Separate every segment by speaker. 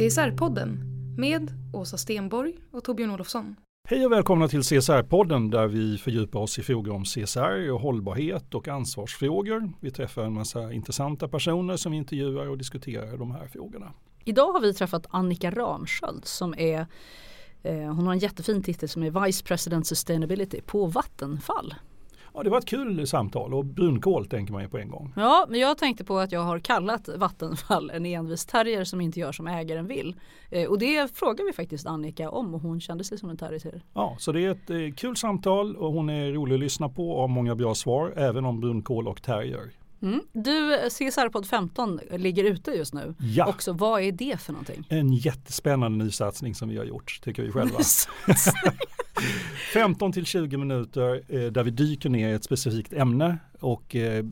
Speaker 1: CSR-podden med Åsa Stenborg och Torbjörn Olofsson.
Speaker 2: Hej och välkomna till CSR-podden där vi fördjupar oss i frågor om CSR och hållbarhet och ansvarsfrågor. Vi träffar en massa intressanta personer som vi intervjuar och diskuterar de här frågorna.
Speaker 3: Idag har vi träffat Annika Ramsköld som är eh, hon har en jättefin titel som är Vice President Sustainability på Vattenfall.
Speaker 2: Ja, det var ett kul samtal och brunkol tänker man ju på en gång.
Speaker 3: Ja, men jag tänkte på att jag har kallat Vattenfall en envis terrier som inte gör som ägaren vill. Eh, och det frågar vi faktiskt Annika om och hon kände sig som en terrier.
Speaker 2: Ja, så det är ett eh, kul samtal och hon är rolig att lyssna på och har många bra svar även om brunkol och terrier.
Speaker 3: Mm. Du, CSR-podd 15 ligger ute just nu.
Speaker 2: Ja.
Speaker 3: Också, vad är det för någonting?
Speaker 2: En jättespännande nysatsning som vi har gjort, tycker vi själva. 15 till 20 minuter eh, där vi dyker ner i ett specifikt ämne och eh,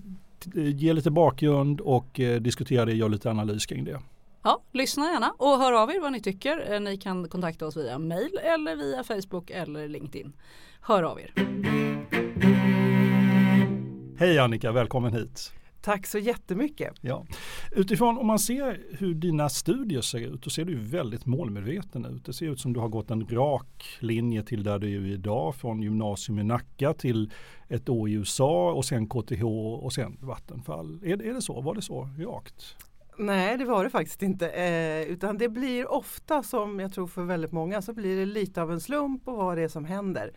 Speaker 2: ger lite bakgrund och eh, diskuterar det, gör lite analys kring det.
Speaker 3: Ja, lyssna gärna och hör av er vad ni tycker. Eh, Ni kan kontakta oss via mail eller via Facebook eller LinkedIn. Hör av er.
Speaker 2: Hej Annika, välkommen hit.
Speaker 4: Tack så jättemycket.
Speaker 2: Ja. Utifrån om man ser hur dina studier ser ut, då ser du väldigt målmedveten ut. Det ser ut som du har gått en rak linje till där du är idag, från gymnasium i Nacka till ett år i USA och sen KTH och sen Vattenfall. Är, är det så? Var det så rakt?
Speaker 4: Nej det var det faktiskt inte. Eh, utan det blir ofta som jag tror för väldigt många så blir det lite av en slump och vad det är som händer.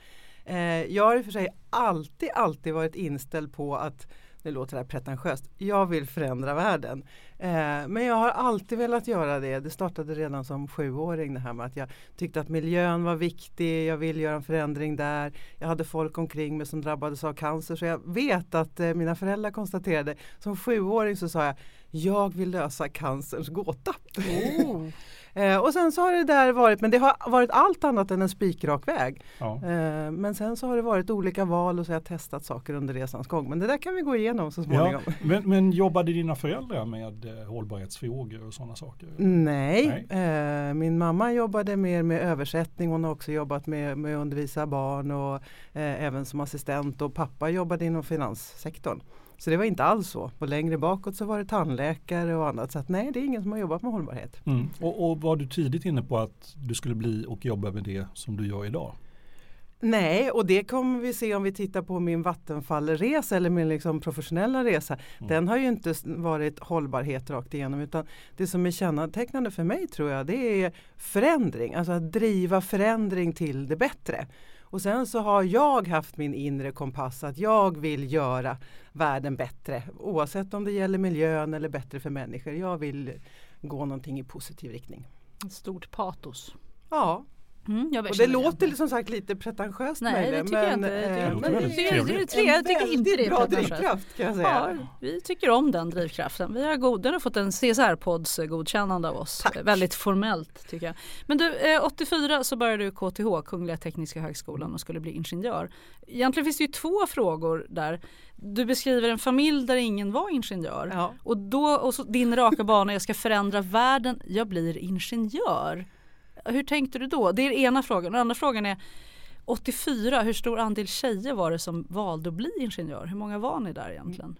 Speaker 4: Eh, jag har i och för sig alltid, alltid varit inställd på att nu låter det här pretentiöst. Jag vill förändra världen. Eh, men jag har alltid velat göra det. Det startade redan som sjuåring det här med att jag tyckte att miljön var viktig. Jag vill göra en förändring där. Jag hade folk omkring mig som drabbades av cancer så jag vet att eh, mina föräldrar konstaterade som sjuåring så sa jag jag vill lösa cancerns gåta. Eh, och sen så har det där varit, men det har varit allt annat än en spikrak väg.
Speaker 2: Ja.
Speaker 4: Eh, men sen så har det varit olika val och så har jag testat saker under resans gång. Men det där kan vi gå igenom så småningom.
Speaker 2: Ja, men, men jobbade dina föräldrar med eh, hållbarhetsfrågor och sådana saker?
Speaker 4: Nej, Eh, min mamma jobbade mer med översättning. Hon har också jobbat med, med att undervisa barn och eh, även som assistent. Och pappa jobbade inom finanssektorn. Så det var inte alls så. Och längre bakåt så var det tandläkare och annat. Så att nej, det är ingen som har jobbat med hållbarhet.
Speaker 2: Mm. Och, och var du tidigt inne på att du skulle bli och jobba med det som du gör idag?
Speaker 4: Nej, och det kommer vi se om vi tittar på min vattenfallresa eller min liksom professionella resa.
Speaker 2: Mm.
Speaker 4: Den har ju inte varit hållbarhet rakt igenom utan det som är kännetecknande för mig tror jag det är förändring, alltså att driva förändring till det bättre. Och sen så har jag haft min inre kompass att jag vill göra världen bättre oavsett om det gäller miljön eller bättre för människor. Jag vill gå någonting i positiv riktning.
Speaker 3: Stort patos.
Speaker 4: Ja,
Speaker 3: Mm, jag
Speaker 4: och det låter
Speaker 3: igen.
Speaker 4: som sagt lite pretentiöst
Speaker 3: Nej, det
Speaker 4: möjligen,
Speaker 3: tycker jag
Speaker 4: men,
Speaker 3: inte.
Speaker 4: eh,
Speaker 3: Jag men det är- det är
Speaker 2: trevligt.
Speaker 3: trevligt. Jag tycker inte det
Speaker 4: väldigt
Speaker 3: är
Speaker 4: bra drivkraft kan jag säga.
Speaker 3: Ja, vi tycker om den drivkraften. Vi har, god, den har fått en CSR-podds godkännande av oss.
Speaker 4: Tack.
Speaker 3: Väldigt formellt tycker jag. Men du, eh, 84 så började du KTH, Kungliga Tekniska Högskolan och skulle bli ingenjör. Egentligen finns det ju två frågor där. Du beskriver en familj där ingen var ingenjör.
Speaker 4: Ja.
Speaker 3: Och, då, och så din raka bana, jag ska förändra världen, jag blir ingenjör. Hur tänkte du då? Det är ena frågan. Den andra frågan är 84, hur stor andel tjejer var det som valde att bli ingenjör? Hur många var ni där egentligen?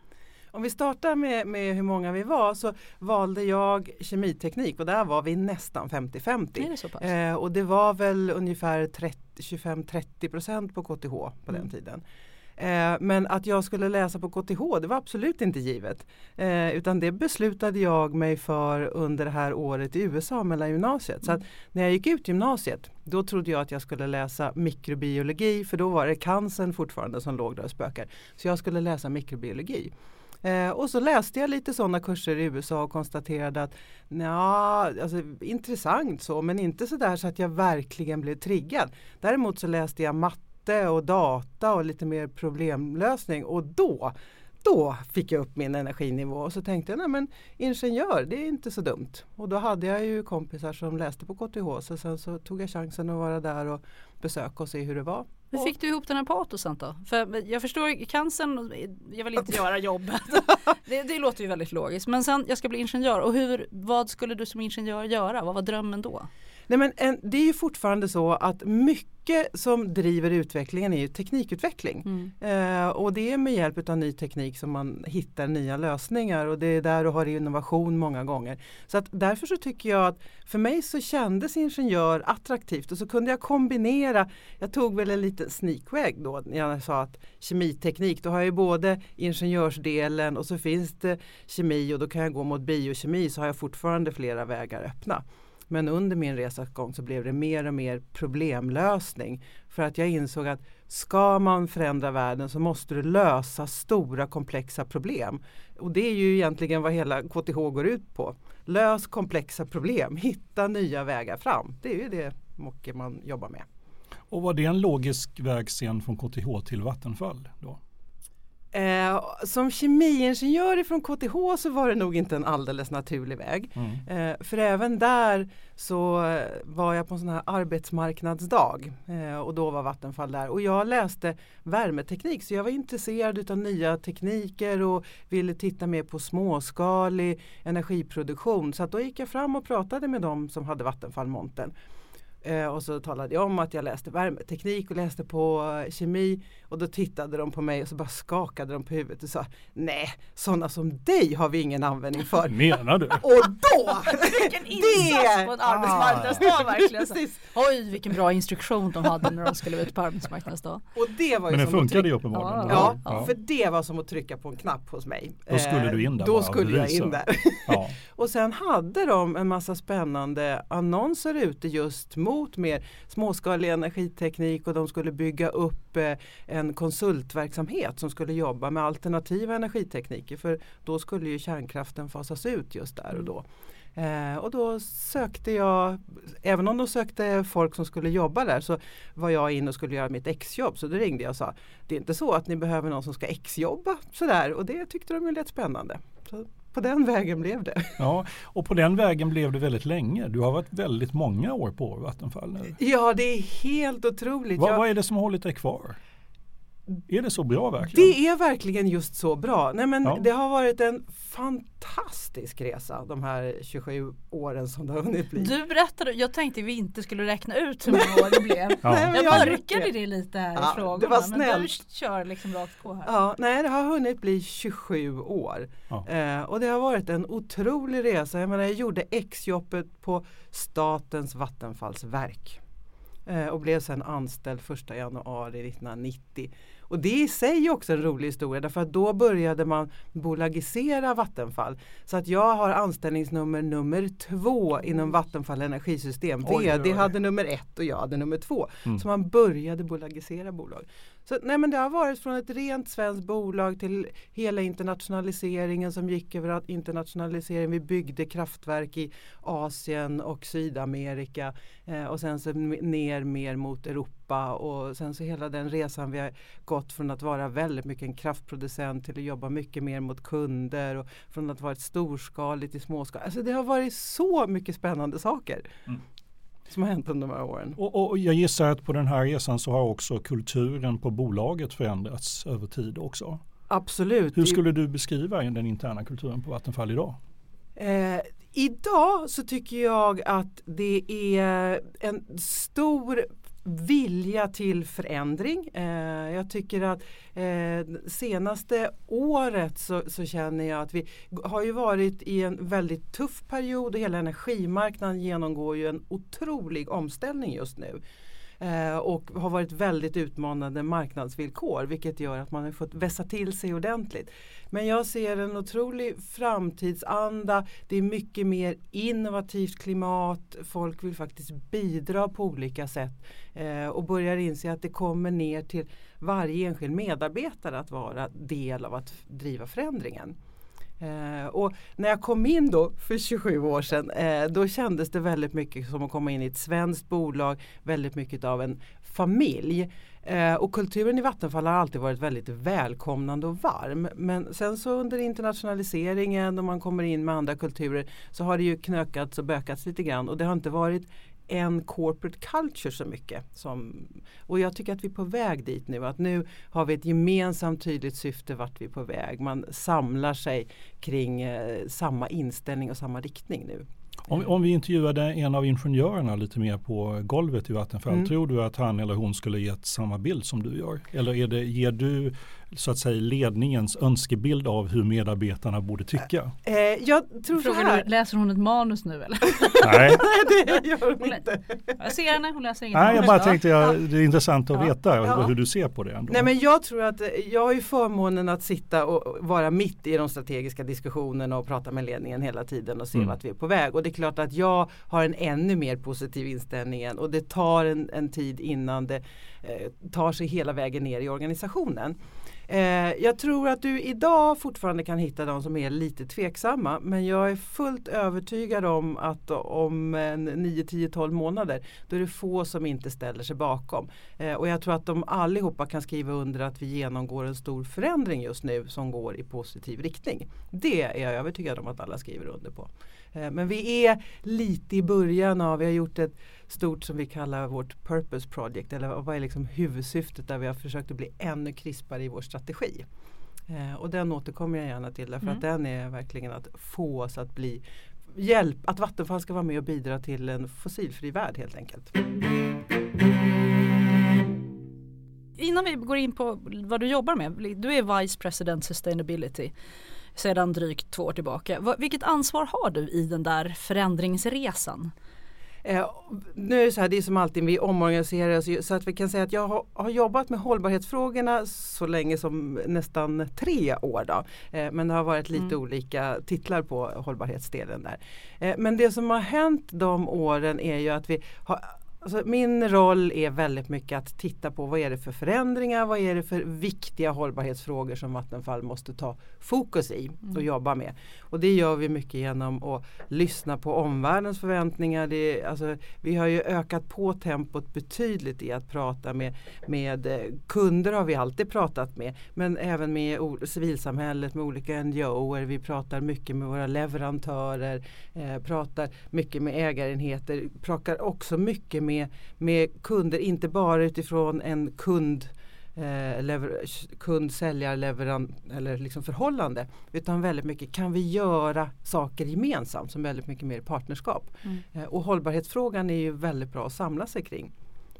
Speaker 4: om vi startar med, med hur många vi var så valde jag kemiteknik och där var vi nästan 50-50. Eh, och det var väl ungefär 25-30 procent på KTH på mm. den tiden. Eh, men att jag skulle läsa på KTH det var absolut inte givet. Eh, utan det beslutade jag mig för under det här året i USA mellan gymnasiet. Så när jag gick ut gymnasiet då trodde jag att jag skulle läsa mikrobiologi för då var det cancern fortfarande som låg där och spökade. Så jag skulle läsa mikrobiologi. Eh, och så läste jag lite sådana kurser i USA och konstaterade att ja, alltså, intressant så men inte så där så att jag verkligen blev triggad. Däremot så läste jag matte matte och data och lite mer problemlösning och då då fick jag upp min energinivå och så tänkte jag, nej men ingenjör det är inte så dumt. Och då hade jag ju kompisar som läste på KTH så sen så tog jag chansen att vara där och besöka och se hur det var.
Speaker 3: Hur fick du ihop den här patosen då? För jag förstår cancern, jag vill inte göra jobbet. det, det, låter ju väldigt logiskt. Men sen, jag ska bli ingenjör och hur, vad skulle du som ingenjör göra? Vad var drömmen då?
Speaker 4: Nej, men en, det är ju fortfarande så att mycket som driver utvecklingen är ju teknikutveckling. Mm. Eh, och det är med hjälp av ny teknik som man hittar nya lösningar och det är där du har innovation många gånger. Så att därför så tycker jag att för mig så kändes ingenjör attraktivt och så kunde jag kombinera, jag tog väl en liten sneakväg då när jag sa att kemiteknik, då har jag både ingenjörsdelen och så finns det kemi och då kan jag gå mot biokemi så har jag fortfarande flera vägar öppna. Men under min resas gång så blev det mer och mer problemlösning. För att jag insåg att ska man förändra världen så måste du lösa stora komplexa problem. Och det är ju egentligen vad hela KTH går ut på. Lös komplexa problem, hitta nya vägar fram. Det är ju det mycket man jobbar med.
Speaker 2: Och var det en logisk väg sen från KTH till Vattenfall? Då?
Speaker 4: Eh, som kemiingenjör från KTH så var det nog inte en alldeles naturlig väg. Mm. Eh, för även där så var jag på en sån här arbetsmarknadsdag eh, och då var Vattenfall där. Och jag läste värmeteknik så jag var intresserad av nya tekniker och ville titta mer på småskalig energiproduktion. Så då gick jag fram och pratade med dem som hade Vattenfall-montern. Eh, och så talade jag om att jag läste värmeteknik och läste på eh, kemi. Och då tittade de på mig och så bara skakade de på huvudet och sa Nej, sådana som dig har vi ingen användning för.
Speaker 2: Menar du?
Speaker 4: Och då!
Speaker 3: vilken insats på en arbetsmarknadsdag verkligen. Oj, vilken bra instruktion de hade när de skulle ut på arbetsmarknadsdag.
Speaker 4: Och det var
Speaker 2: ju Men det funkade ju uppenbarligen.
Speaker 4: Ja, ja, för det var som att trycka på en knapp hos mig.
Speaker 2: Då skulle du in där.
Speaker 4: Då bara, skulle jag in där. Ja. och sen hade de en massa spännande annonser ute just mot mer småskalig energiteknik och de skulle bygga upp eh, en konsultverksamhet som skulle jobba med alternativa energitekniker för då skulle ju kärnkraften fasas ut just där och då. Eh, och då sökte jag, även om de sökte folk som skulle jobba där så var jag in och skulle göra mitt exjobb. Så då ringde jag och sa, det är inte så att ni behöver någon som ska exjobba sådär och det tyckte de lät spännande. Så på den vägen blev det.
Speaker 2: Ja, och på den vägen blev det väldigt länge. Du har varit väldigt många år på Vattenfall nu.
Speaker 4: Ja, det är helt otroligt.
Speaker 2: Va, jag... Vad är det som har hållit dig kvar? Är det så bra verkligen?
Speaker 4: Det är verkligen just så bra. Nej, men ja. Det har varit en fantastisk resa de här 27 åren som det har hunnit bli.
Speaker 3: Du berättade, jag tänkte vi inte skulle räkna ut hur många år det blev. ja. nej, jag mörkade det lite här ja, i frågorna. Det var snällt. Men du kör liksom rakt på här.
Speaker 4: Ja, nej det har hunnit bli 27 år. Ja. Eh, och det har varit en otrolig resa. Jag menar jag gjorde exjobbet på Statens vattenfallsverk. Eh, och blev sedan anställd 1 januari 1990. Och det i sig är också en rolig historia därför att då började man bolagisera Vattenfall. Så att jag har anställningsnummer nummer två inom Vattenfall energisystem. Oj, VD oj. hade nummer ett och jag hade nummer två. Mm. Så man började bolagisera bolag. Så, nej men det har varit från ett rent svenskt bolag till hela internationaliseringen som gick över internationalisering. Vi byggde kraftverk i Asien och Sydamerika eh, och sen så ner mer mot Europa och sen så hela den resan vi har gått från att vara väldigt mycket en kraftproducent till att jobba mycket mer mot kunder och från att vara ett storskaligt till småskaligt. Alltså det har varit så mycket spännande saker. Mm som har hänt under de här åren.
Speaker 2: Och, och, jag gissar att på den här resan så har också kulturen på bolaget förändrats över tid också.
Speaker 4: Absolut.
Speaker 2: Hur skulle du beskriva den interna kulturen på Vattenfall idag?
Speaker 4: Eh, idag så tycker jag att det är en stor vilja till förändring. Eh, jag tycker att eh, senaste året så, så, känner jag att vi har ju varit i en väldigt tuff period och hela energimarknaden genomgår ju en otrolig omställning just nu. Eh, och har varit väldigt utmanande marknadsvillkor vilket gör att man har fått vässa till sig ordentligt. Men jag ser en otrolig framtidsanda. Det är mycket mer innovativt klimat. Folk vill faktiskt bidra på olika sätt eh, och börjar inse att det kommer ner till varje enskild medarbetare att vara del av att driva förändringen. Eh, och när jag kom in då för 27 år sedan eh, då kändes det väldigt mycket som att komma in i ett svenskt bolag, väldigt mycket av en familj. Eh, och kulturen i Vattenfall har alltid varit väldigt välkomnande och varm. Men sen så under internationaliseringen och man kommer in med andra kulturer så har det ju knökats och bökats lite grann och det har inte varit en corporate culture så mycket. Som, och jag tycker att vi är på väg dit nu. Att nu har vi ett gemensamt tydligt syfte vart vi är på väg. Man samlar sig kring eh, samma inställning och samma riktning nu.
Speaker 2: Om, om, vi intervjuade en av ingenjörerna lite mer på golvet i Vattenfall, mm. tror du att han eller hon skulle gett samma bild som du gör? Eller är det, ger du så att säga ledningens önskebild av hur medarbetarna borde tycka?
Speaker 4: Eh, jag tror
Speaker 3: Frågar
Speaker 4: så här.
Speaker 3: Du, läser hon ett manus nu eller?
Speaker 2: Nej.
Speaker 4: det gör hon inte.
Speaker 3: Jag ser henne, hon läser inget
Speaker 2: Nej, jag bara
Speaker 3: ja.
Speaker 2: tänkte jag, det är intressant att
Speaker 4: ja.
Speaker 2: veta
Speaker 4: ja.
Speaker 2: hur du ser på det. Ändå.
Speaker 4: Nej men jag tror att jag har ju förmånen att sitta och vara mitt i de strategiska diskussionerna och prata med ledningen hela tiden och se mm. vart vi är på väg. Och det är klart att jag har en ännu mer positiv inställning än, och det tar en, en tid innan det eh, tar sig hela vägen ner i organisationen. Eh, jag tror att du idag fortfarande kan hitta de som är lite tveksamma men jag är fullt övertygad om att om 9, 10, 12 månader då är det få som inte ställer sig bakom. Eh, och jag tror att de allihopa kan skriva under att vi genomgår en stor förändring just nu som går i positiv riktning. Det är jag övertygad om att alla skriver under på. Eh, men vi är lite i början av, vi har gjort ett stort som vi kallar vårt purpose project eller vad är liksom huvudsyftet där vi har försökt att bli ännu krispare i vår strategi. Eh, och den återkommer jag gärna till därför mm. att den är verkligen att få oss att bli hjälp, att Vattenfall ska vara med och bidra till en fossilfri värld helt enkelt.
Speaker 3: Innan vi går in på vad du jobbar med, du är Vice President Sustainability sedan drygt två år tillbaka. Vilket ansvar har du i den där förändringsresan?
Speaker 4: Eh, nu är det så här, det är som alltid, vi omorganiserar oss så att vi kan säga att jag har, har, jobbat med hållbarhetsfrågorna så länge som nästan tre år. Då. Eh, men det har varit lite mm. olika titlar på hållbarhetsdelen där. Eh, men det som har hänt de åren är ju att vi har Alltså min roll är väldigt mycket att titta på vad är det för förändringar, vad är det för viktiga hållbarhetsfrågor som Vattenfall måste ta fokus i och mm. jobba med. Och det gör vi mycket genom att lyssna på omvärldens förväntningar. Det, alltså, vi har ju ökat på tempot betydligt i att prata med, med eh, kunder har vi alltid pratat med men även med civilsamhället, med olika NGOer. Vi pratar mycket med våra leverantörer, eh, pratar mycket med ägarenheter, pratar också mycket med med, med kunder, inte bara utifrån en kund eh, lever, kund, säljar, leverant eller liksom förhållande. Utan väldigt mycket kan vi göra saker gemensamt som väldigt mycket mer partnerskap. Mm. Eh, och hållbarhetsfrågan är ju väldigt bra att samla sig kring.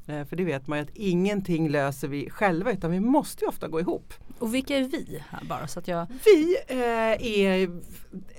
Speaker 4: Eh, för det vet man ju att ingenting löser vi själva utan vi måste ju ofta gå ihop.
Speaker 3: Och vilka är vi här bara så att jag...
Speaker 4: Vi eh, är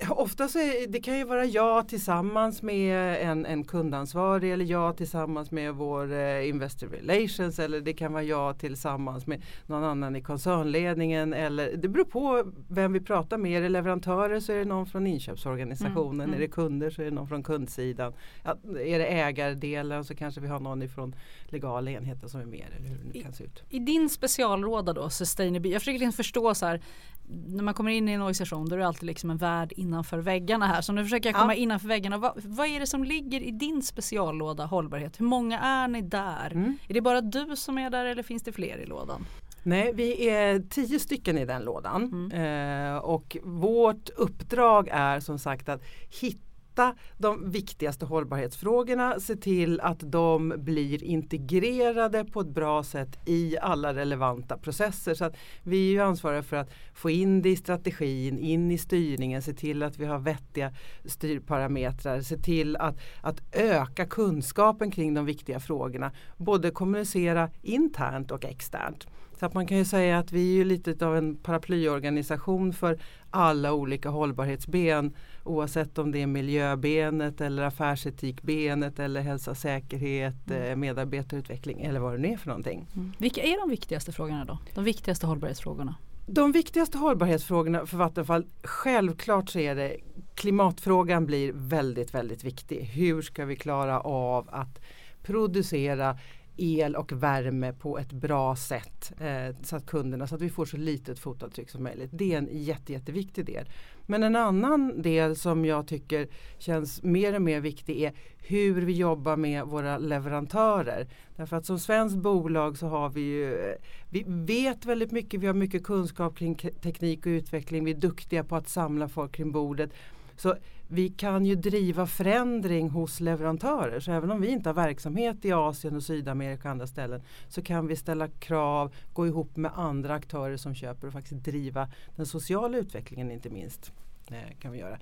Speaker 4: ofta så är, det kan ju vara jag tillsammans med en, en kundansvarig eller jag tillsammans med vår eh, Investor Relations eller det kan vara jag tillsammans med någon annan i koncernledningen eller det beror på vem vi pratar med. Är det leverantörer så är det någon från inköpsorganisationen. Mm, mm. Är det kunder så är det någon från kundsidan. Ja, är det ägardelen så kanske vi har någon ifrån legala enheter som är med eller hur det nu kan se ut.
Speaker 3: I, i din specialråda då, Sustainability, jag försöker liksom förstå så här när man kommer in i en organisation då är det alltid liksom en värld innanför väggarna här. Så nu försöker jag komma ja. innanför väggarna. Vad, vad, är det som ligger i din speciallåda hållbarhet? Hur många är ni där? Mm. Är det bara du som är där eller finns det fler i lådan?
Speaker 4: Nej, vi är tio stycken i den lådan. Mm. Eh, och vårt uppdrag är som sagt att hitta sätta de viktigaste hållbarhetsfrågorna, se till att de blir integrerade på ett bra sätt i alla relevanta processer. Så att vi är ju ansvariga för att få in det i strategin, in i styrningen, se till att vi har vettiga styrparametrar, se till att, att öka kunskapen kring de viktiga frågorna. Både kommunicera internt och externt. Så att man kan ju säga att vi är lite av en paraplyorganisation för alla olika hållbarhetsben oavsett om det är miljöbenet eller affärsetikbenet eller hälsa, säkerhet, mm. Eh, medarbetarutveckling eller vad det nu är för någonting.
Speaker 3: Mm. Vilka är de viktigaste frågorna då? De viktigaste hållbarhetsfrågorna?
Speaker 4: De viktigaste hållbarhetsfrågorna för Vattenfall, självklart så är det klimatfrågan blir väldigt, väldigt viktig. Hur ska vi klara av att producera el och värme på ett bra sätt eh, så att kunderna så att vi får så litet fotavtryck som möjligt. Det är en jätte, jätteviktig del. Men en annan del som jag tycker känns mer och mer viktig är hur vi jobbar med våra leverantörer. Därför att som svenskt bolag så har vi ju, eh, vi vet väldigt mycket, vi har mycket kunskap kring teknik och utveckling, vi är duktiga på att samla folk kring bordet. Så vi kan ju driva förändring hos leverantörer. Så även om vi inte har verksamhet i Asien och Sydamerika och andra ställen så kan vi ställa krav, gå ihop med andra aktörer som köper och faktiskt driva den sociala utvecklingen inte minst. Eh, kan vi göra.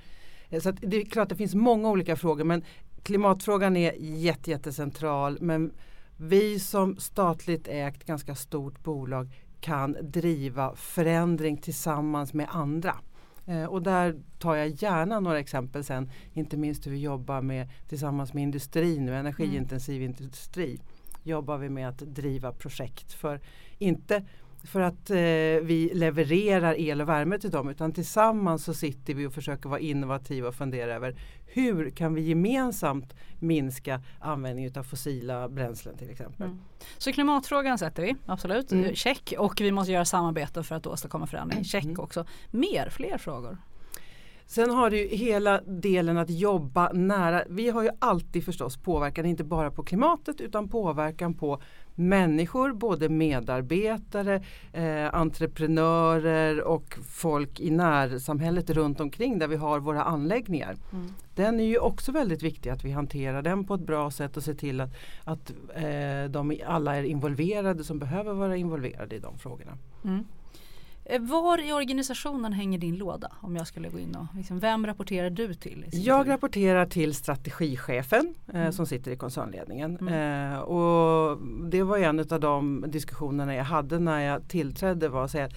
Speaker 4: Eh, så det är klart det finns många olika frågor men klimatfrågan är jätte, jättecentral men vi som statligt ägt ganska stort bolag kan driva förändring tillsammans med andra. Eh, och där tar jag gärna några exempel sen, inte minst hur vi jobbar med tillsammans med industrin nu, energiintensiv mm. industri. Jobbar vi med att driva projekt för inte för att eh, vi levererar el och värme till dem utan tillsammans så sitter vi och försöker vara innovativa och fundera över hur kan vi gemensamt minska användningen av fossila bränslen till exempel. Mm.
Speaker 3: Så klimatfrågan sätter vi, absolut, mm. check och vi måste göra samarbete för att åstadkomma förändring, check mm. också. Mer, fler frågor?
Speaker 4: Sen har du hela delen att jobba nära. Vi har ju alltid förstås påverkan, inte bara på klimatet utan påverkan på människor, både medarbetare, eh, entreprenörer och folk i närsamhället runt omkring där vi har våra anläggningar. Mm. Den är ju också väldigt viktig att vi hanterar den på ett bra sätt och ser till att, att eh, de alla är involverade som behöver vara involverade i de frågorna. Mm.
Speaker 3: Eh, var i organisationen hänger din låda? Om jag skulle gå in och liksom, vem rapporterar du till?
Speaker 4: Jag rapporterar till strategichefen eh, mm. som sitter i koncernledningen. Mm. Eh, och det var en av de diskussionerna jag hade när jag tillträdde var att säga att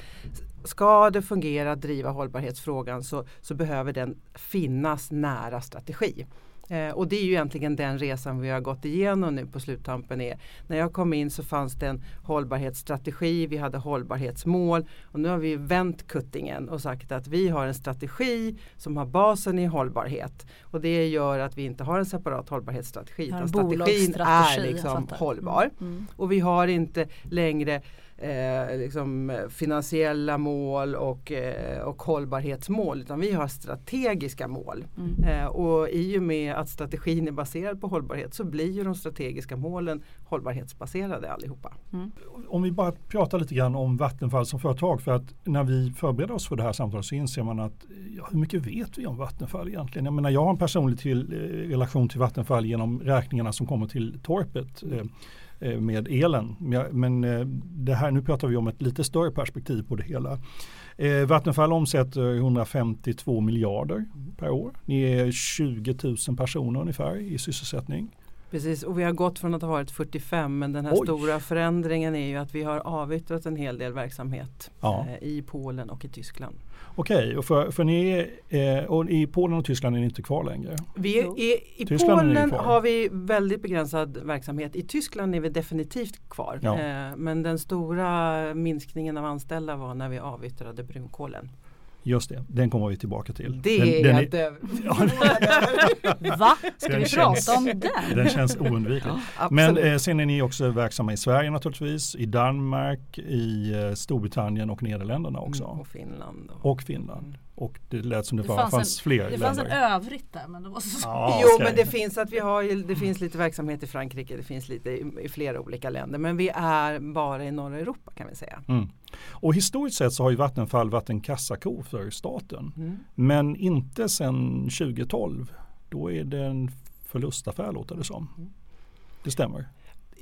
Speaker 4: ska det fungera att driva hållbarhetsfrågan så, så behöver den finnas nära strategi. Eh, och det är ju egentligen den resan vi har gått igenom nu på sluttampen. Är, när jag kom in så fanns det en hållbarhetsstrategi, vi hade hållbarhetsmål och nu har vi vänt kuttingen och sagt att vi har en strategi som har basen i hållbarhet. Och det gör att vi inte har en separat hållbarhetsstrategi. Utan strategin är liksom hållbar. Mm. Mm. Och vi har inte längre eh, liksom finansiella mål och, eh, och hållbarhetsmål utan vi har strategiska mål. Mm. Eh, och i och med att strategin är baserad på hållbarhet så blir ju de strategiska målen hållbarhetsbaserade allihopa. Mm.
Speaker 2: Om vi bara pratar lite grann om Vattenfall som företag för att när vi förbereder oss för det här samtalet så inser man att ja, hur mycket vet vi om Vattenfall egentligen? Jag menar jag har en personlig till, eh, relation till Vattenfall genom räkningarna som kommer till torpet. Eh, med elen. Men eh, det här, nu pratar vi om ett lite större perspektiv på det hela. Eh, Vattenfall omsätter 152 miljarder per år. Ni är 20 000 personer ungefär i sysselsättning.
Speaker 4: Precis och vi har gått från att ha varit 45 men den här Oj. stora förändringen är ju att vi har avyttrat en hel del verksamhet ja. i Polen och i Tyskland.
Speaker 2: Okej, okay, och för, för ni eh, och i Polen och Tyskland är ni inte kvar längre?
Speaker 4: Vi är, i, I Polen har vi väldigt begränsad verksamhet. I Tyskland är vi definitivt kvar. Ja. Eh, men den stora minskningen av anställda var när vi avyttrade brunkolen.
Speaker 2: Just det, den kommer vi tillbaka till.
Speaker 4: Det den, är den jag döv.
Speaker 3: Va? Ska den vi känns, prata om den?
Speaker 2: Den känns oundviklig. Ja, Men eh, sen är ni också verksamma i Sverige naturligtvis, i Danmark, i eh, Storbritannien och Nederländerna också. Mm,
Speaker 4: och Finland.
Speaker 2: Och, och Finland. Mm. Och det lät som det, det fanns, fanns en, fler
Speaker 3: Det fanns en övrigt där men det var så
Speaker 4: ah, Jo okay. men det finns att vi har det finns lite verksamhet i Frankrike, det finns lite i, i flera olika länder men vi är bara i norra Europa kan vi säga. Mm.
Speaker 2: Och historiskt sett så har ju Vattenfall varit en kassako för staten. Mm. Men inte sedan 2012 då är det en förlustaffär låter det som.
Speaker 4: Mm.
Speaker 2: Det stämmer.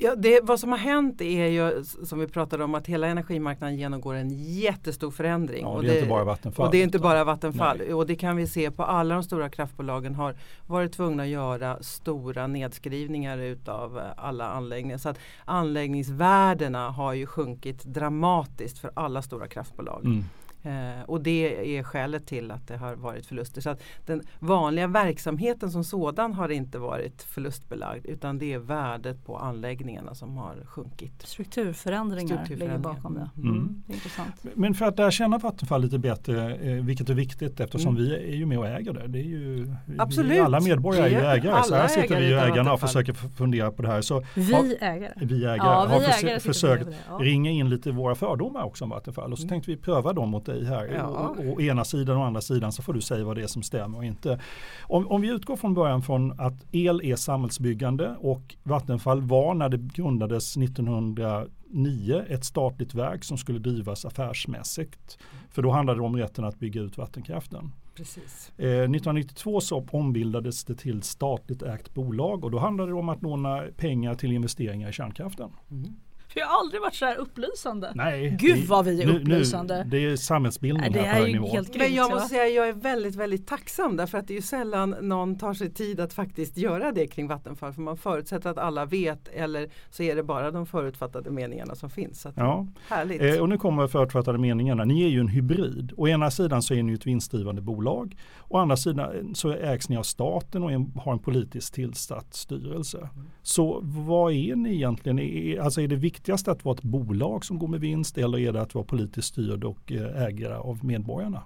Speaker 4: Ja, det, vad som har hänt är ju som vi pratade om att hela energimarknaden genomgår en jättestor förändring.
Speaker 2: Ja, det är inte bara Vattenfall.
Speaker 4: Och det är inte bara Vattenfall.
Speaker 2: Nej.
Speaker 4: Och det kan vi se på alla de stora kraftbolagen har varit tvungna att göra stora nedskrivningar utav eh, alla anläggningar. Så att anläggningsvärdena har ju sjunkit dramatiskt för alla stora kraftbolag.
Speaker 2: Mm.
Speaker 4: Eh, och det är skälet till att det har varit förluster. Så att den vanliga verksamheten som sådan har inte varit förlustbelagd utan det är värdet på anläggningarna som har sjunkit.
Speaker 3: Strukturförändringar, ligger
Speaker 4: Strukturförändringar.
Speaker 3: bakom det.
Speaker 2: Mm.
Speaker 3: Mm. det är intressant.
Speaker 2: Men för att lära känna Vattenfall lite bättre, eh, vilket är viktigt eftersom
Speaker 4: Mm.
Speaker 2: vi är ju med och äger det. det är ju, vi-
Speaker 4: Absolut.
Speaker 2: Alla medborgare är ju ägare. Så här
Speaker 4: alla
Speaker 2: sitter vi ju ägarna och försöker fundera på det här. Så
Speaker 3: Vi
Speaker 2: har-
Speaker 3: ägare.
Speaker 2: vi ägare
Speaker 3: Ja, vi
Speaker 2: har
Speaker 3: ägare
Speaker 2: försökt
Speaker 3: det, ja.
Speaker 2: ringa in lite våra fördomar också om Vattenfall. Och så
Speaker 4: Mm.
Speaker 2: tänkte vi pröva dem mot dig här.
Speaker 4: Ja.
Speaker 2: Och, och, ena sidan och andra sidan så får du säga vad det är som stämmer och inte. Om, om vi utgår från början från att el är samhällsbyggande och Vattenfall var när det grundades 1909 ett statligt verk som skulle drivas affärsmässigt. För då handlade det om rätten att bygga ut vattenkraften.
Speaker 4: Precis.
Speaker 2: Eh, 1992 så ombildades det till statligt ägt bolag och då handlade det om att låna pengar till investeringar i kärnkraften.
Speaker 4: Mm.
Speaker 3: Vi har aldrig varit så här upplysande.
Speaker 2: Nej,
Speaker 3: Gud,
Speaker 2: det-
Speaker 3: vad vi är
Speaker 2: nu-
Speaker 3: upplysande.
Speaker 2: Nu, det är samhällsbildning
Speaker 3: Nej, det
Speaker 2: här på hög nivå.
Speaker 3: helt
Speaker 4: Men
Speaker 3: grymt.
Speaker 4: jag
Speaker 3: va?
Speaker 4: måste säga att jag är väldigt, väldigt tacksam därför att det är ju sällan någon tar sig tid att faktiskt göra det kring Vattenfall. För man förutsätter att alla vet eller så är det bara de förutfattade meningarna som finns. Så att,
Speaker 2: Ja.
Speaker 4: Härligt.
Speaker 2: Eh, och nu kommer förutfattade meningarna. Ni är ju en hybrid. Å ena sidan så är ni ett vinstdrivande bolag. Å andra sidan så ägs ni av staten och en, har en politiskt tillsatt styrelse. Så vad är ni egentligen? Alltså är det viktigast att vara ett bolag som går med vinst eller är det att vara politiskt styrd och eh, ägare av medborgarna?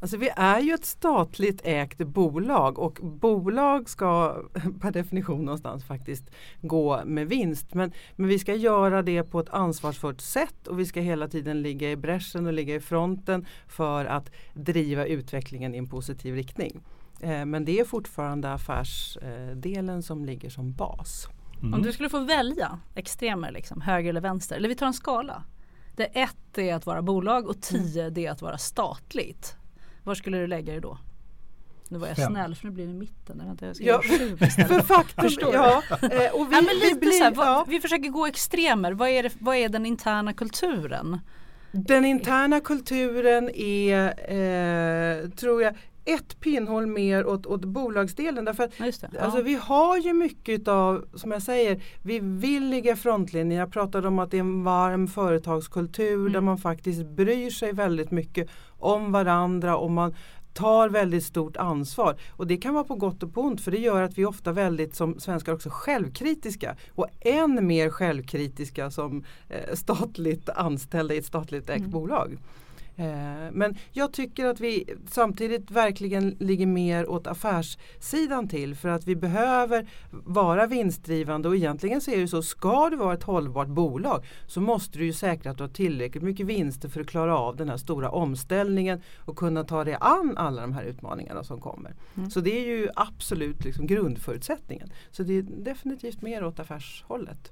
Speaker 4: Alltså vi är ju ett statligt ägt bolag och bolag ska per definition någonstans faktiskt gå med vinst. Men, men vi ska göra det på ett ansvarsfullt sätt och vi ska hela tiden ligga i bräschen och ligga i fronten för att driva utvecklingen i en positiv riktning. Eh, men det är fortfarande affärsdelen eh, som ligger som bas.
Speaker 2: Mm.
Speaker 3: Om du skulle få välja extremer, liksom, höger eller vänster, eller vi tar en skala. Där ett är att vara bolag och tio det är att vara statligt. Var skulle du lägga dig då? Nu var jag
Speaker 2: Fem.
Speaker 3: snäll för nu blir det i mitten. Vänta, jag ska
Speaker 4: Ja. För faktum, ja, eh, och vi,
Speaker 3: ja, men
Speaker 4: vi
Speaker 3: lite
Speaker 4: blir,
Speaker 3: så här, vad,
Speaker 4: ja.
Speaker 3: Vi försöker gå extremer. Vad är, det, vad är den interna kulturen?
Speaker 4: Den interna kulturen är, eh, tror jag, ett pinnhål mer åt, åt bolagsdelen. Därför att
Speaker 3: det. Ja.
Speaker 4: Alltså vi har ju mycket av, som jag säger, vi vill ligga frontlinjen. Jag pratade om att det är en varm företagskultur
Speaker 3: Mm.
Speaker 4: där man faktiskt bryr sig väldigt mycket om varandra och man tar väldigt stort ansvar. Och det kan vara på gott och på ont för det gör att vi ofta väldigt som svenskar också självkritiska. Och än mer självkritiska som eh, statligt anställda i ett statligt ägt
Speaker 3: Mm.
Speaker 4: bolag. Eh, Men jag tycker att vi samtidigt verkligen ligger mer åt affärssidan till för att vi behöver vara vinstdrivande och egentligen så är det så, ska du vara ett hållbart bolag så måste du ju säkra att du har tillräckligt mycket vinster för att klara av den här stora omställningen och kunna ta dig an alla de här utmaningarna som kommer.
Speaker 3: Mm.
Speaker 4: Så det är ju absolut liksom grundförutsättningen. Så det är definitivt mer åt affärshållet.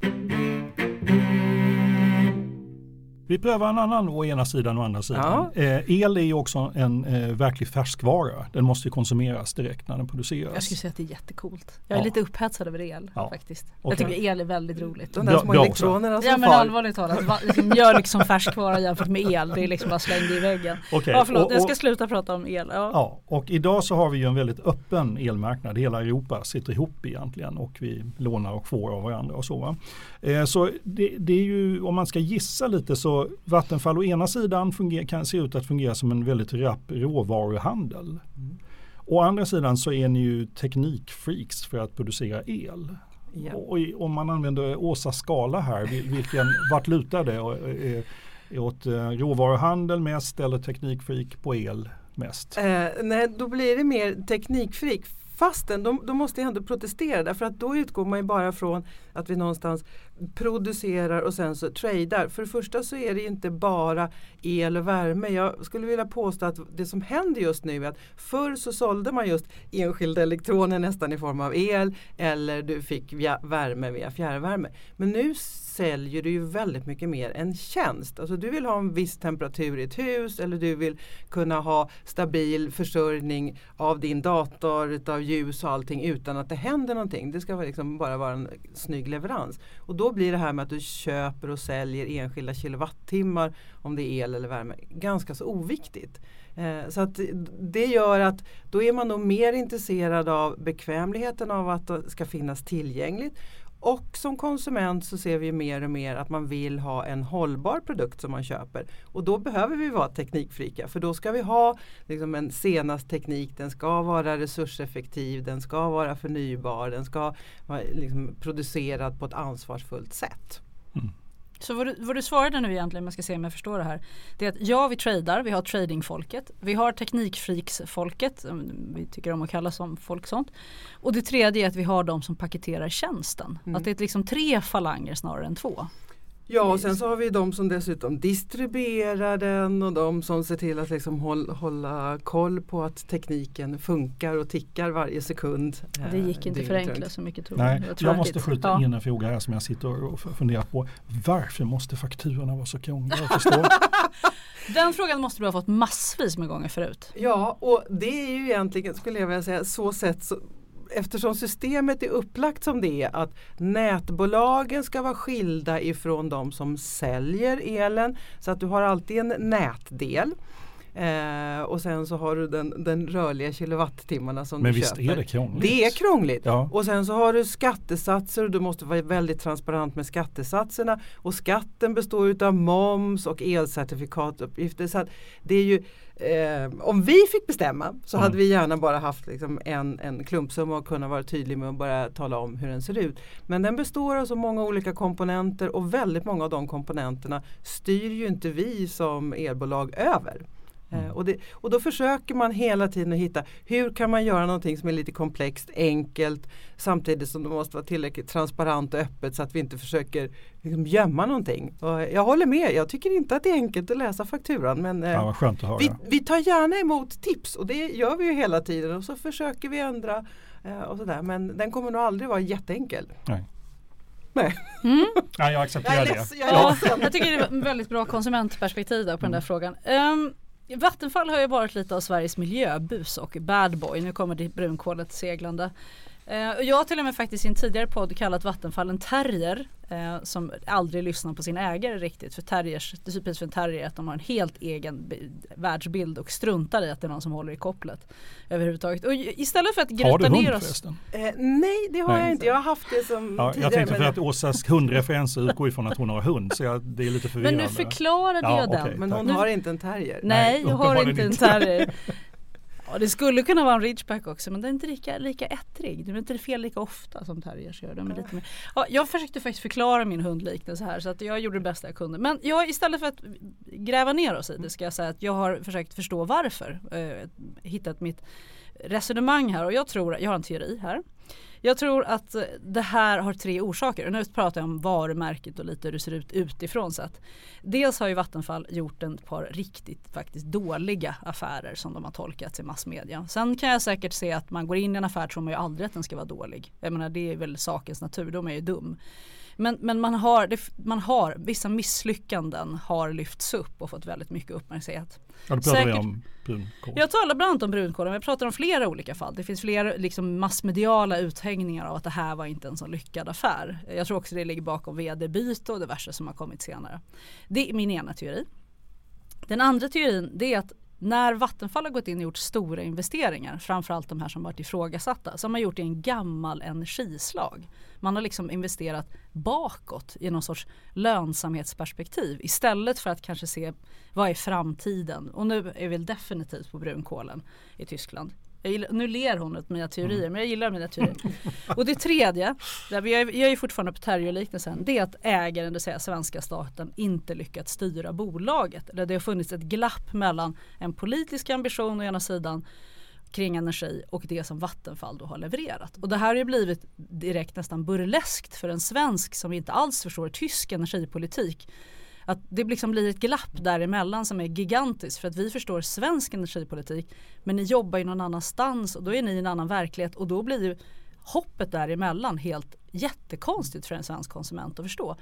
Speaker 2: Vi prövar en annan å ena sidan och andra sidan. Eh, el är ju också en eh, verklig färskvara. Den måste ju konsumeras direkt när den produceras.
Speaker 3: Jag skulle säga att det är jättekult. Jag är
Speaker 2: Ja.
Speaker 3: lite upphetsad över el
Speaker 2: Ja.
Speaker 3: faktiskt.
Speaker 2: Okej.
Speaker 3: Jag tycker el är väldigt roligt.
Speaker 4: De där små elektronerna som
Speaker 3: Ja men
Speaker 4: far.
Speaker 3: allvarligt talat, va- liksom, mjölk som färskvara jämfört med el, det är liksom bara slängd i väggen.
Speaker 2: Okej,
Speaker 3: Ja förlåt,
Speaker 2: och-
Speaker 3: jag ska
Speaker 2: och-
Speaker 3: sluta prata om el. Ja.
Speaker 2: Ja, och idag så har vi ju en väldigt öppen elmarknad. Hela Europa sitter ihop egentligen och vi lånar och får av varandra och så. Va? Eh, så det, det är ju, om man ska gissa lite så Vattenfall å ena sidan funger, kan se ut att fungera som en väldigt rapp råvaruhandel. Å andra sidan så är ni ju teknikfreaks för att producera el.
Speaker 4: Ja.
Speaker 2: Och om man använder Åsa skala här, vil- vilken, vart lutar det? Och, eh, är åt eh, råvaruhandel mest eller teknikfreak på el mest?
Speaker 4: Eh, nej, då blir det mer teknikfrik. Fastän då, då måste jag ändå protestera därför att då utgår man ju bara från att vi någonstans producerar och sen så tradar. För det första så är det inte bara el och värme. Jag skulle vilja påstå att det som händer just nu är att förr så sålde man just enskilda elektroner nästan i form av el eller du fick via värme via fjärrvärme. Men nu säljer du ju väldigt mycket mer en tjänst. Alltså du vill ha en viss temperatur i ett hus eller du vill kunna ha stabil försörjning av din dator, av ljus och allting utan att det händer någonting. Det ska liksom bara vara en snygg leverans. Och då blir det här med att du köper och säljer enskilda kilowattimmar om det är el eller värme ganska så oviktigt. Eh, så att det gör att då är man nog mer intresserad av bekvämligheten av att det ska finnas tillgängligt. Och som konsument så ser vi mer och mer att man vill ha en hållbar produkt som man köper. Och då behöver vi vara teknikfrika för då ska vi ha liksom en senast teknik, den ska vara resurseffektiv, den ska vara förnybar, den ska vara liksom producerad på ett ansvarsfullt sätt.
Speaker 3: Så vad du, vad du svarade nu egentligen, om jag ska se om jag förstår det här. Det är att ja, vi tradar, vi har tradingfolket, vi har teknikfreaksfolket, vi tycker om att kalla som folk sånt. Och det tredje är att vi har de som paketerar tjänsten. Mm. Att det är liksom tre falanger snarare än två.
Speaker 4: Ja och sen så har vi de som dessutom distribuerar den och de som ser till att liksom hålla, hålla koll på att tekniken funkar och tickar varje sekund.
Speaker 3: Det gick inte förenkla så mycket tror
Speaker 2: Nej, jag. Jag måste skjuta ja. in en fråga här som jag sitter och funderar på. Varför måste fakturorna vara så krångliga att förstå?
Speaker 3: Den frågan måste du ha fått massvis med gånger förut.
Speaker 4: Ja och det är ju egentligen skulle jag vilja säga så sätt så eftersom systemet är upplagt som det är att nätbolagen ska vara skilda ifrån de som säljer elen så att du har alltid en nätdel. Eh, och sen så har du den, den rörliga kilowattimmarna som
Speaker 2: Men
Speaker 4: du
Speaker 2: visst
Speaker 4: köper.
Speaker 2: är det krångligt?
Speaker 4: Det är krångligt.
Speaker 2: Ja.
Speaker 4: Och sen så har du skattesatser och du måste vara väldigt transparent med skattesatserna. Och skatten består av moms och elcertifikatuppgifter. Så det är ju, eh, om vi fick bestämma så mm. hade vi gärna bara haft liksom en, en klumpsumma och kunna vara tydlig med att bara tala om hur den ser ut. Men den består av så många olika komponenter och väldigt många av de komponenterna styr ju inte vi som elbolag över. Mm. Och, det, och då försöker man hela tiden att hitta hur kan man göra någonting som är lite komplext, enkelt samtidigt som det måste vara tillräckligt transparent och öppet så att vi inte försöker liksom, gömma någonting. Och jag håller med, jag tycker inte att det är enkelt att läsa fakturan men
Speaker 2: ja,
Speaker 4: eh, vi, vi, tar gärna emot tips och det gör vi ju hela tiden och så försöker vi ändra eh, och sådär men den kommer nog aldrig vara jätteenkel.
Speaker 2: Nej.
Speaker 4: Nej.
Speaker 2: Mm. ja, jag accepterar jag
Speaker 3: det. Jag, ja, jag tycker det är ett väldigt bra konsumentperspektiv på mm. den där mm. frågan. Um, Vattenfall har ju varit lite av Sveriges miljöbus och badboy. Nu kommer det brunkolet seglande. Uh, jag har till och med faktiskt i en tidigare podd kallat Vattenfall en terrier eh, som aldrig lyssnar på sin ägare riktigt. För terriers, det är typiskt för en terrier att de har en helt egen världsbild och struntar i att det är någon som håller i kopplet. Överhuvudtaget. Och istället för att
Speaker 2: grätta ner oss. Har
Speaker 3: du
Speaker 2: hund förresten?
Speaker 4: Eh, nej det har nej. jag inte. Jag har haft det som
Speaker 2: ja,
Speaker 4: tidigare.
Speaker 2: Jag tänkte för att Åsas hundreferenser utgår ifrån att hon har hund så jag, det är lite förvirrande.
Speaker 3: Men nu förklarade ja, jag
Speaker 2: okay,
Speaker 3: den.
Speaker 4: Men hon
Speaker 3: nu,
Speaker 4: har inte en terrier.
Speaker 3: Nej, jag har inte en terrier. Ja, det skulle kunna vara en ridgeback också men den är inte lika, lika ettrig. Den är inte fel lika ofta som terriers gör. Är lite mer. Ja, jag försökte faktiskt förklara min hundliknelse här så att jag gjorde det bästa jag kunde. Men jag, istället för att gräva ner oss i det ska jag säga att jag har försökt förstå varför. Eh, hittat mitt resonemang här och jag tror, jag har en teori här. Jag tror att det här har tre orsaker. Nu pratar jag om varumärket och lite hur det ser ut utifrån sett. Dels har ju Vattenfall gjort ett par riktigt faktiskt dåliga affärer som de har tolkat i massmedia. Sen kan jag säkert se att man går in i en affär tror man ju aldrig att den ska vara dålig. Jag menar det är väl sakens natur, de är ju dum. Men, men man, har, det, man har, vissa misslyckanden har lyfts upp och fått väldigt mycket uppmärksamhet.
Speaker 2: Ja, du pratar om brunkol.
Speaker 3: Jag talar bland annat om brunkol, men jag pratar om flera olika fall. Det finns flera liksom, massmediala uthängningar av att det här var inte en så lyckad affär. Jag tror också det ligger bakom vd-byte och diverse som har kommit senare. Det är min ena teori. Den andra teorin det är att när Vattenfall har gått in och gjort stora investeringar, framförallt de här som varit ifrågasatta, så har man gjort det i en gammal energislag. Man har liksom investerat bakåt i någon sorts lönsamhetsperspektiv istället för att kanske se vad är framtiden och nu är vi definitivt på brunkolen i Tyskland. Gillar, nu ler hon åt mina teorier mm. men jag gillar mina teorier. och det tredje, där jag, är, jag är fortfarande på terrierliknelsen, det är att ägaren, det vill säga svenska staten, inte lyckats styra bolaget. Där det har funnits ett glapp mellan en politisk ambition å ena sidan kring energi och det som Vattenfall då har levererat. Och det här har ju blivit direkt nästan burleskt för en svensk som inte alls förstår tysk energipolitik. Att det liksom blir ett glapp däremellan som är gigantiskt för att vi förstår svensk energipolitik men ni jobbar ju någon annanstans och då är ni i en annan verklighet och då blir ju hoppet däremellan helt jättekonstigt för en svensk konsument att förstå.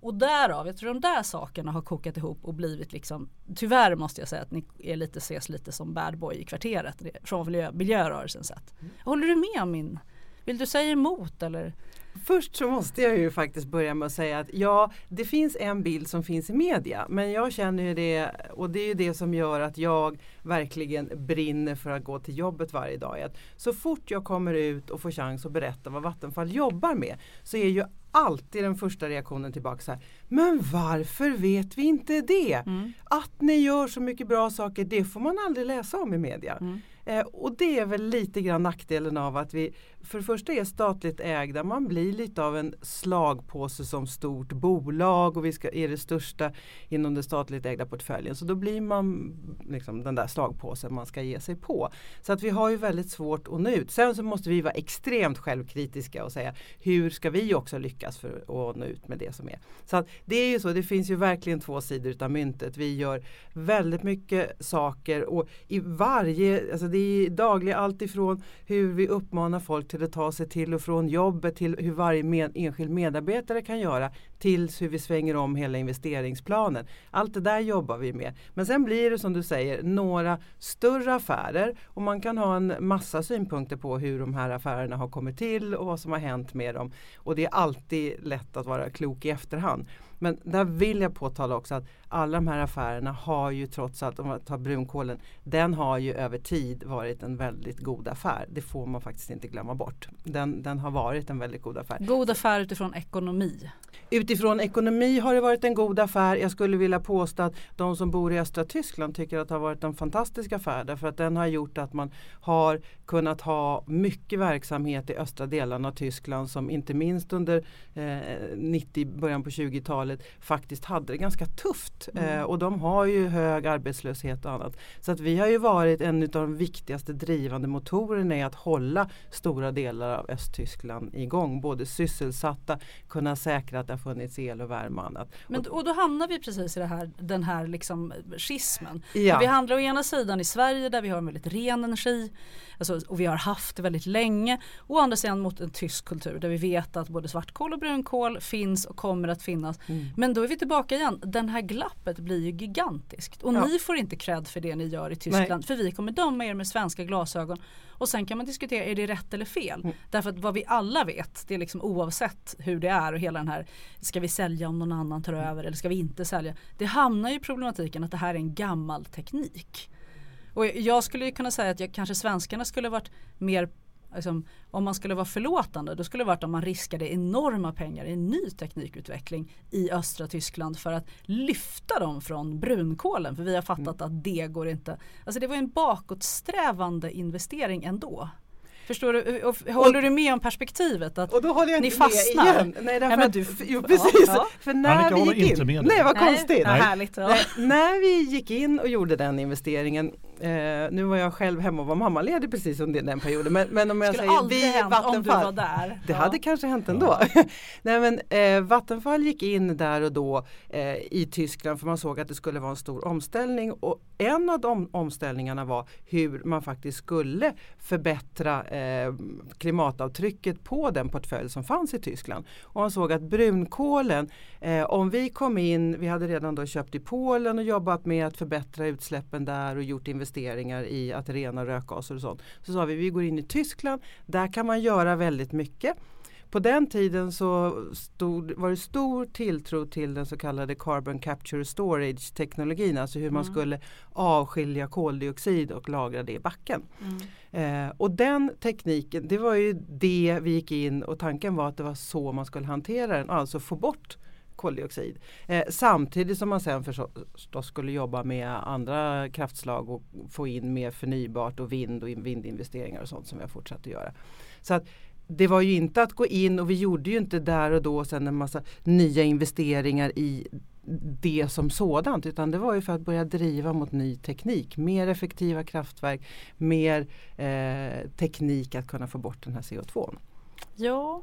Speaker 3: Och därav, jag tror de där sakerna har kokat ihop och blivit liksom Tyvärr måste jag säga att ni är lite, ses lite som bad boy i kvarteret från miljö, miljörörelsens sätt. Mm. Håller du med om min vill du säga emot eller?
Speaker 4: Först så måste jag ju faktiskt börja med att säga att ja, det finns en bild som finns i media. Men jag känner ju det och det är ju det som gör att jag verkligen brinner för att gå till jobbet varje dag. Att så fort jag kommer ut och får chans att berätta vad Vattenfall jobbar med så är ju alltid den första reaktionen tillbaka så här, Men varför vet vi inte det? Mm. Att ni gör så mycket bra saker, det får man aldrig läsa om i media. Mm. Eh, och det är väl lite grann nackdelen av att vi för det första är statligt ägda, man blir lite av en slagpåse som stort bolag och vi ska, är det största inom den statligt ägda portföljen. Så då blir man liksom den där slagpåsen man ska ge sig på. Så att vi har ju väldigt svårt att nå ut. Sen så måste vi vara extremt självkritiska och säga hur ska vi också lyckas för att nå ut med det som är. Så att det är ju så, det finns ju verkligen två sidor av myntet. Vi gör väldigt mycket saker och i varje, alltså det är dagligen allt ifrån hur vi uppmanar folk till att ta sig till och från jobbet till hur varje med, enskild medarbetare kan göra tills hur vi svänger om hela investeringsplanen. Allt det där jobbar vi med. Men sen blir det som du säger några större affärer och man kan ha en massa synpunkter på hur de här affärerna har kommit till och vad som har hänt med dem. Och det är alltid lätt att vara klok i efterhand. Men där vill jag påtala också att alla de här affärerna har ju trots allt, om man tar brunkolen, den har ju över tid varit en väldigt god affär. Det får man faktiskt inte glömma bort. Den, den har varit en väldigt god affär.
Speaker 3: God affär utifrån ekonomi?
Speaker 4: Utifrån ekonomi har det varit en god affär. Jag skulle vilja påstå att de som bor i östra Tyskland tycker att det har varit en fantastisk affär därför att den har gjort att man har kunnat ha mycket verksamhet i östra delarna av Tyskland som inte minst under eh, 90, början på 20-talet faktiskt hade det ganska tufft. Mm. Eh, och de har ju hög arbetslöshet och annat. Så att vi har ju varit en av de viktigaste drivande motorerna i att hålla stora delar av Östtyskland igång. Både sysselsatta, kunna säkra att det har funnits el och värme och annat.
Speaker 3: Men, och då hamnar vi precis i det här, den här liksom schismen. Ja. Vi handlar å ena sidan i Sverige där vi har en väldigt ren energi alltså, och vi har haft det väldigt länge. Å andra sidan mot en tysk kultur där vi vet att både svartkol och brunkol finns och kommer att finnas. Mm. Men då är vi tillbaka igen, den här glappet blir ju gigantiskt och ja. ni får inte cred för det ni gör i Tyskland Nej. för vi kommer döma er med svenska glasögon och sen kan man diskutera, är det rätt eller fel? Mm. Därför att vad vi alla vet, det är liksom oavsett hur det är och hela den här, ska vi sälja om någon annan tar över eller ska vi inte sälja? Det hamnar ju i problematiken att det här är en gammal teknik. Och jag skulle kunna säga att jag, kanske svenskarna skulle varit mer Liksom, om man skulle vara förlåtande då skulle det varit om man riskade enorma pengar i ny teknikutveckling i östra Tyskland för att lyfta dem från brunkolen för vi har fattat mm. att det går inte. Alltså det var en bakåtsträvande investering ändå. Förstår du? Och, håller och, du med om perspektivet? Att
Speaker 4: och då håller jag inte
Speaker 3: ni fastnar?
Speaker 4: med igen. Nej, därför ja, du, jo, precis. Ja, För när vi gick in, nej vad konstigt.
Speaker 3: Nej,
Speaker 4: nej, när vi gick in och gjorde den investeringen Eh, nu var jag själv hemma och var mammaledig precis under den perioden. Men, men om jag
Speaker 3: Skulle
Speaker 4: säger
Speaker 3: vi hänt Vattenfall. Om du var där.
Speaker 4: Det ja. hade kanske hänt ändå. Nej, men, eh, Vattenfall gick in där och då eh, i Tyskland för man såg att det skulle vara en stor omställning. Och en av de omställningarna var hur man faktiskt skulle förbättra eh, klimatavtrycket på den portfölj som fanns i Tyskland. Och man såg att brunkolen, eh, om vi kom in, vi hade redan då köpt i Polen och jobbat med att förbättra utsläppen där och gjort investeringar investeringar i att rena rökgaser och sånt. Så sa vi vi går in i Tyskland, där kan man göra väldigt mycket. På den tiden så stod, var det stor tilltro till den så kallade Carbon Capture Storage teknologin, alltså hur mm. man skulle avskilja koldioxid och lagra det i backen. Mm. Eh, och den tekniken, det var ju det vi gick in och tanken var att det var så man skulle hantera den, alltså få bort koldioxid. Eh, samtidigt som man sen förstås skulle jobba med andra kraftslag och få in mer förnybart och vind och vindinvesteringar och sånt som vi har fortsatt att göra. Så att det var ju inte att gå in och vi gjorde ju inte där och då sen en massa nya investeringar i det som sådant utan det var ju för att börja driva mot ny teknik. Mer effektiva kraftverk, mer eh, teknik att kunna få bort den här CO2.
Speaker 3: Ja,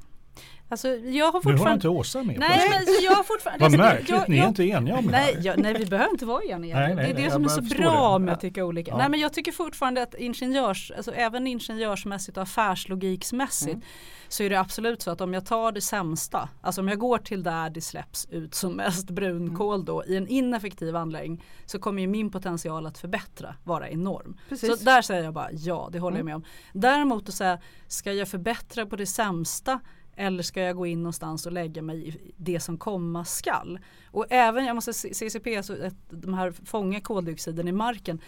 Speaker 3: Alltså, jag har
Speaker 2: Nu har
Speaker 3: fortfarande...
Speaker 2: inte Åsa med.
Speaker 3: Nej, men så jag har fortfarande...
Speaker 2: Vad
Speaker 3: alltså,
Speaker 2: märkligt,
Speaker 3: jag-
Speaker 2: ni är inte eniga om det
Speaker 3: Nej,
Speaker 2: här.
Speaker 3: jag, nej vi behöver inte vara eniga.
Speaker 2: Nej, nej,
Speaker 3: det är det
Speaker 2: nej,
Speaker 3: som är så bra
Speaker 2: det.
Speaker 3: med att tycka olika.
Speaker 2: Ja.
Speaker 3: Nej men jag tycker fortfarande att ingenjörs, alltså även ingenjörsmässigt och affärslogiksmässigt
Speaker 2: Mm.
Speaker 3: så är det absolut så att om jag tar det sämsta, alltså om jag går till där det släpps ut som mest brunkol då i en ineffektiv anläggning så kommer ju min potential att förbättra vara enorm.
Speaker 4: Precis.
Speaker 3: Så där säger jag bara ja, det håller jag med om. Däremot att säga, ska jag förbättra på det sämsta eller ska jag gå in någonstans och lägga mig i det som komma skall? Och även, jag måste se- CCP, alltså ett, de här fånga koldioxiden i marken.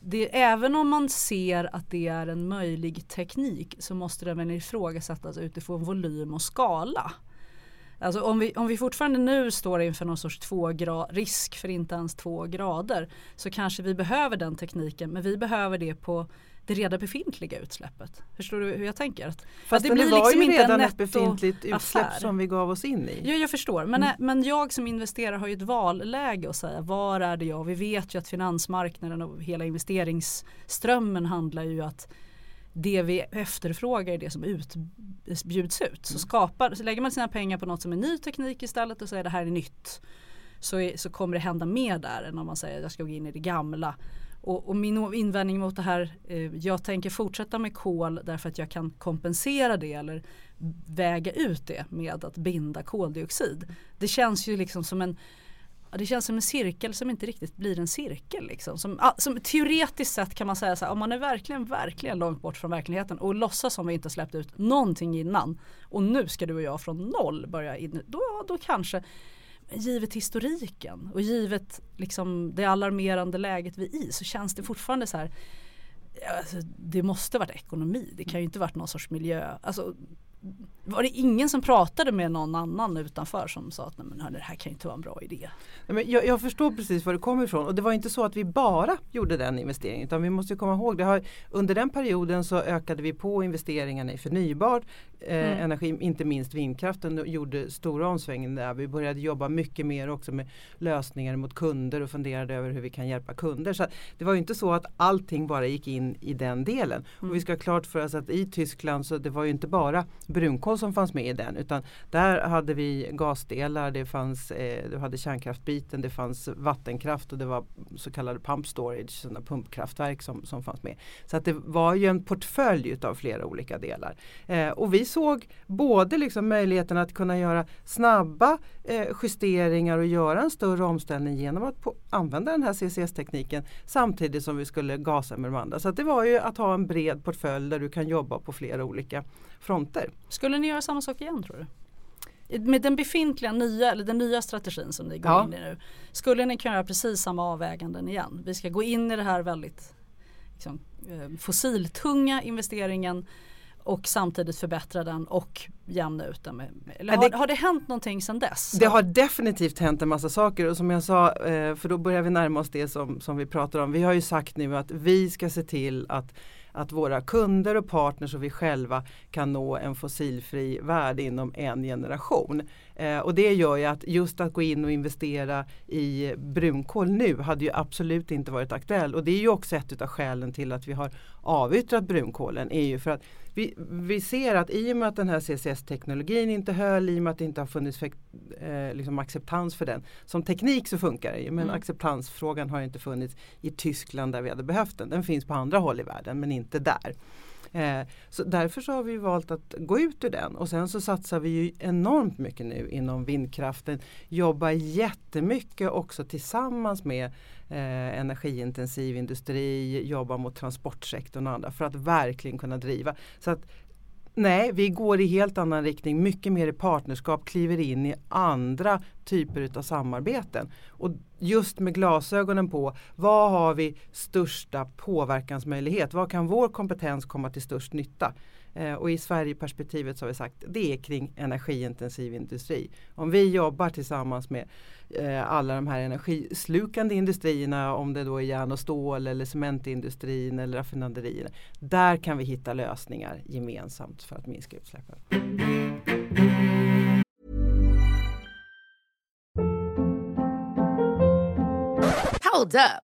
Speaker 3: Det, även om man ser att det är en möjlig teknik så måste den väl ifrågasättas utifrån volym och skala. Alltså om vi, om vi fortfarande nu står inför någon sorts två grad, risk för inte ens två grader så kanske vi behöver den tekniken men vi behöver det på det redan befintliga utsläppet. Förstår du hur jag tänker? Att,
Speaker 4: Fast det, det var ju
Speaker 3: inte en
Speaker 4: redan ett befintligt utsläpp
Speaker 3: affär.
Speaker 4: som vi gav oss in i.
Speaker 3: Ja, jag förstår. Men, men jag som investerare har ju ett valläge att säga var är det jag? Vi vet ju att finansmarknaden och hela investeringsströmmen handlar ju att det vi efterfrågar är det som utbjuds ut. Så, skapar, så lägger man sina pengar på något som är ny teknik istället och säger det här är nytt. Så, är, så kommer det hända mer där än om man säger jag ska gå in i det gamla. Och, och min invändning mot det här, eh, jag tänker fortsätta med kol därför att jag kan kompensera det eller väga ut det med att binda koldioxid. Det känns ju liksom som en det känns som en cirkel som inte riktigt blir en cirkel. Liksom. Som, ah, som teoretiskt sett kan man säga så här, om man är verkligen, verkligen långt bort från verkligheten och låtsas som vi inte släppt ut någonting innan och nu ska du och jag från noll börja in, då, då kanske givet historiken och givet liksom det alarmerande läget vi är i så känns det fortfarande så här alltså, det måste varit ekonomi, det kan ju inte varit någon sorts miljö. Alltså, var det ingen som pratade med någon annan utanför som sa att Nej, men det här kan inte vara en bra idé.
Speaker 4: Nej, men jag, jag förstår precis var det kommer ifrån och det var inte så att vi bara gjorde den investeringen utan vi måste komma ihåg det har, under den perioden så ökade vi på investeringarna i förnybar eh,
Speaker 3: Mm.
Speaker 4: energi, inte minst vindkraften och gjorde stora omsvängningar där. Vi började jobba mycket mer också med lösningar mot kunder och funderade över hur vi kan hjälpa kunder. Så det var inte så att allting bara gick in i den delen. Och vi ska ha klart för oss att i Tyskland så det var ju inte bara brunkol som fanns med i den utan där hade vi gasdelar, det fanns eh, du hade kärnkraftbiten, det fanns vattenkraft och det var så kallade pump storage, sådana pumpkraftverk som, som fanns med. Så att det var ju en portfölj utav flera olika delar. Eh, och vi såg både liksom möjligheten att kunna göra snabba eh, justeringar och göra en större omställning genom att på, använda den här CCS-tekniken samtidigt som vi skulle gasa med de andra. Så att det var ju att ha en bred portfölj där du kan jobba på flera olika fronter.
Speaker 3: Skulle ni göra samma sak igen tror du? Med den befintliga nya, eller den nya strategin som ni går
Speaker 4: Ja.
Speaker 3: in i nu. Skulle ni kunna göra precis samma avväganden igen? Vi ska gå in i det här väldigt liksom, eh, fossiltunga investeringen och samtidigt förbättra den och jämna ut den. Med, eller har,
Speaker 4: det-
Speaker 3: har det hänt någonting sedan dess?
Speaker 4: Det har definitivt hänt en massa saker och som jag sa, eh, för då börjar vi närma oss det som, som vi pratar om. Vi har ju sagt nu att vi ska se till att att våra kunder och partners och vi själva kan nå en fossilfri värld inom en generation. Eh, och det gör ju att just att gå in och investera i brunkol nu hade ju absolut inte varit aktuellt. Och det är ju också ett av skälen till att vi har avyttrat brunkolen. är ju för att vi, vi ser att i och med att den här CCS-teknologin inte höll, i och med att det inte har funnits fek- eh, liksom acceptans för den. Som teknik så funkar det ju men
Speaker 3: Mm.
Speaker 4: acceptansfrågan har inte funnits i Tyskland där vi hade behövt den. Den finns på andra håll i världen men inte där. Eh, så därför så har vi valt att gå ut ur den och sen så satsar vi ju enormt mycket nu inom vindkraften. Jobbar jättemycket också tillsammans med eh, energiintensiv industri, jobbar mot transportsektorn och andra för att verkligen kunna driva. Så att Nej, vi går i helt annan riktning, mycket mer i partnerskap, kliver in i andra typer av samarbeten. Och just med glasögonen på vad har vi största påverkansmöjlighet? Vad kan vår kompetens komma till störst nytta? Eh, och i Sverigeperspektivet så har vi sagt det är kring energiintensiv industri. Om vi jobbar tillsammans med eh, alla de här energislukande industrierna, om det då är järn och stål eller cementindustrin eller raffinaderierna. Där kan vi hitta lösningar gemensamt för att minska utsläppen.
Speaker 5: Hold up.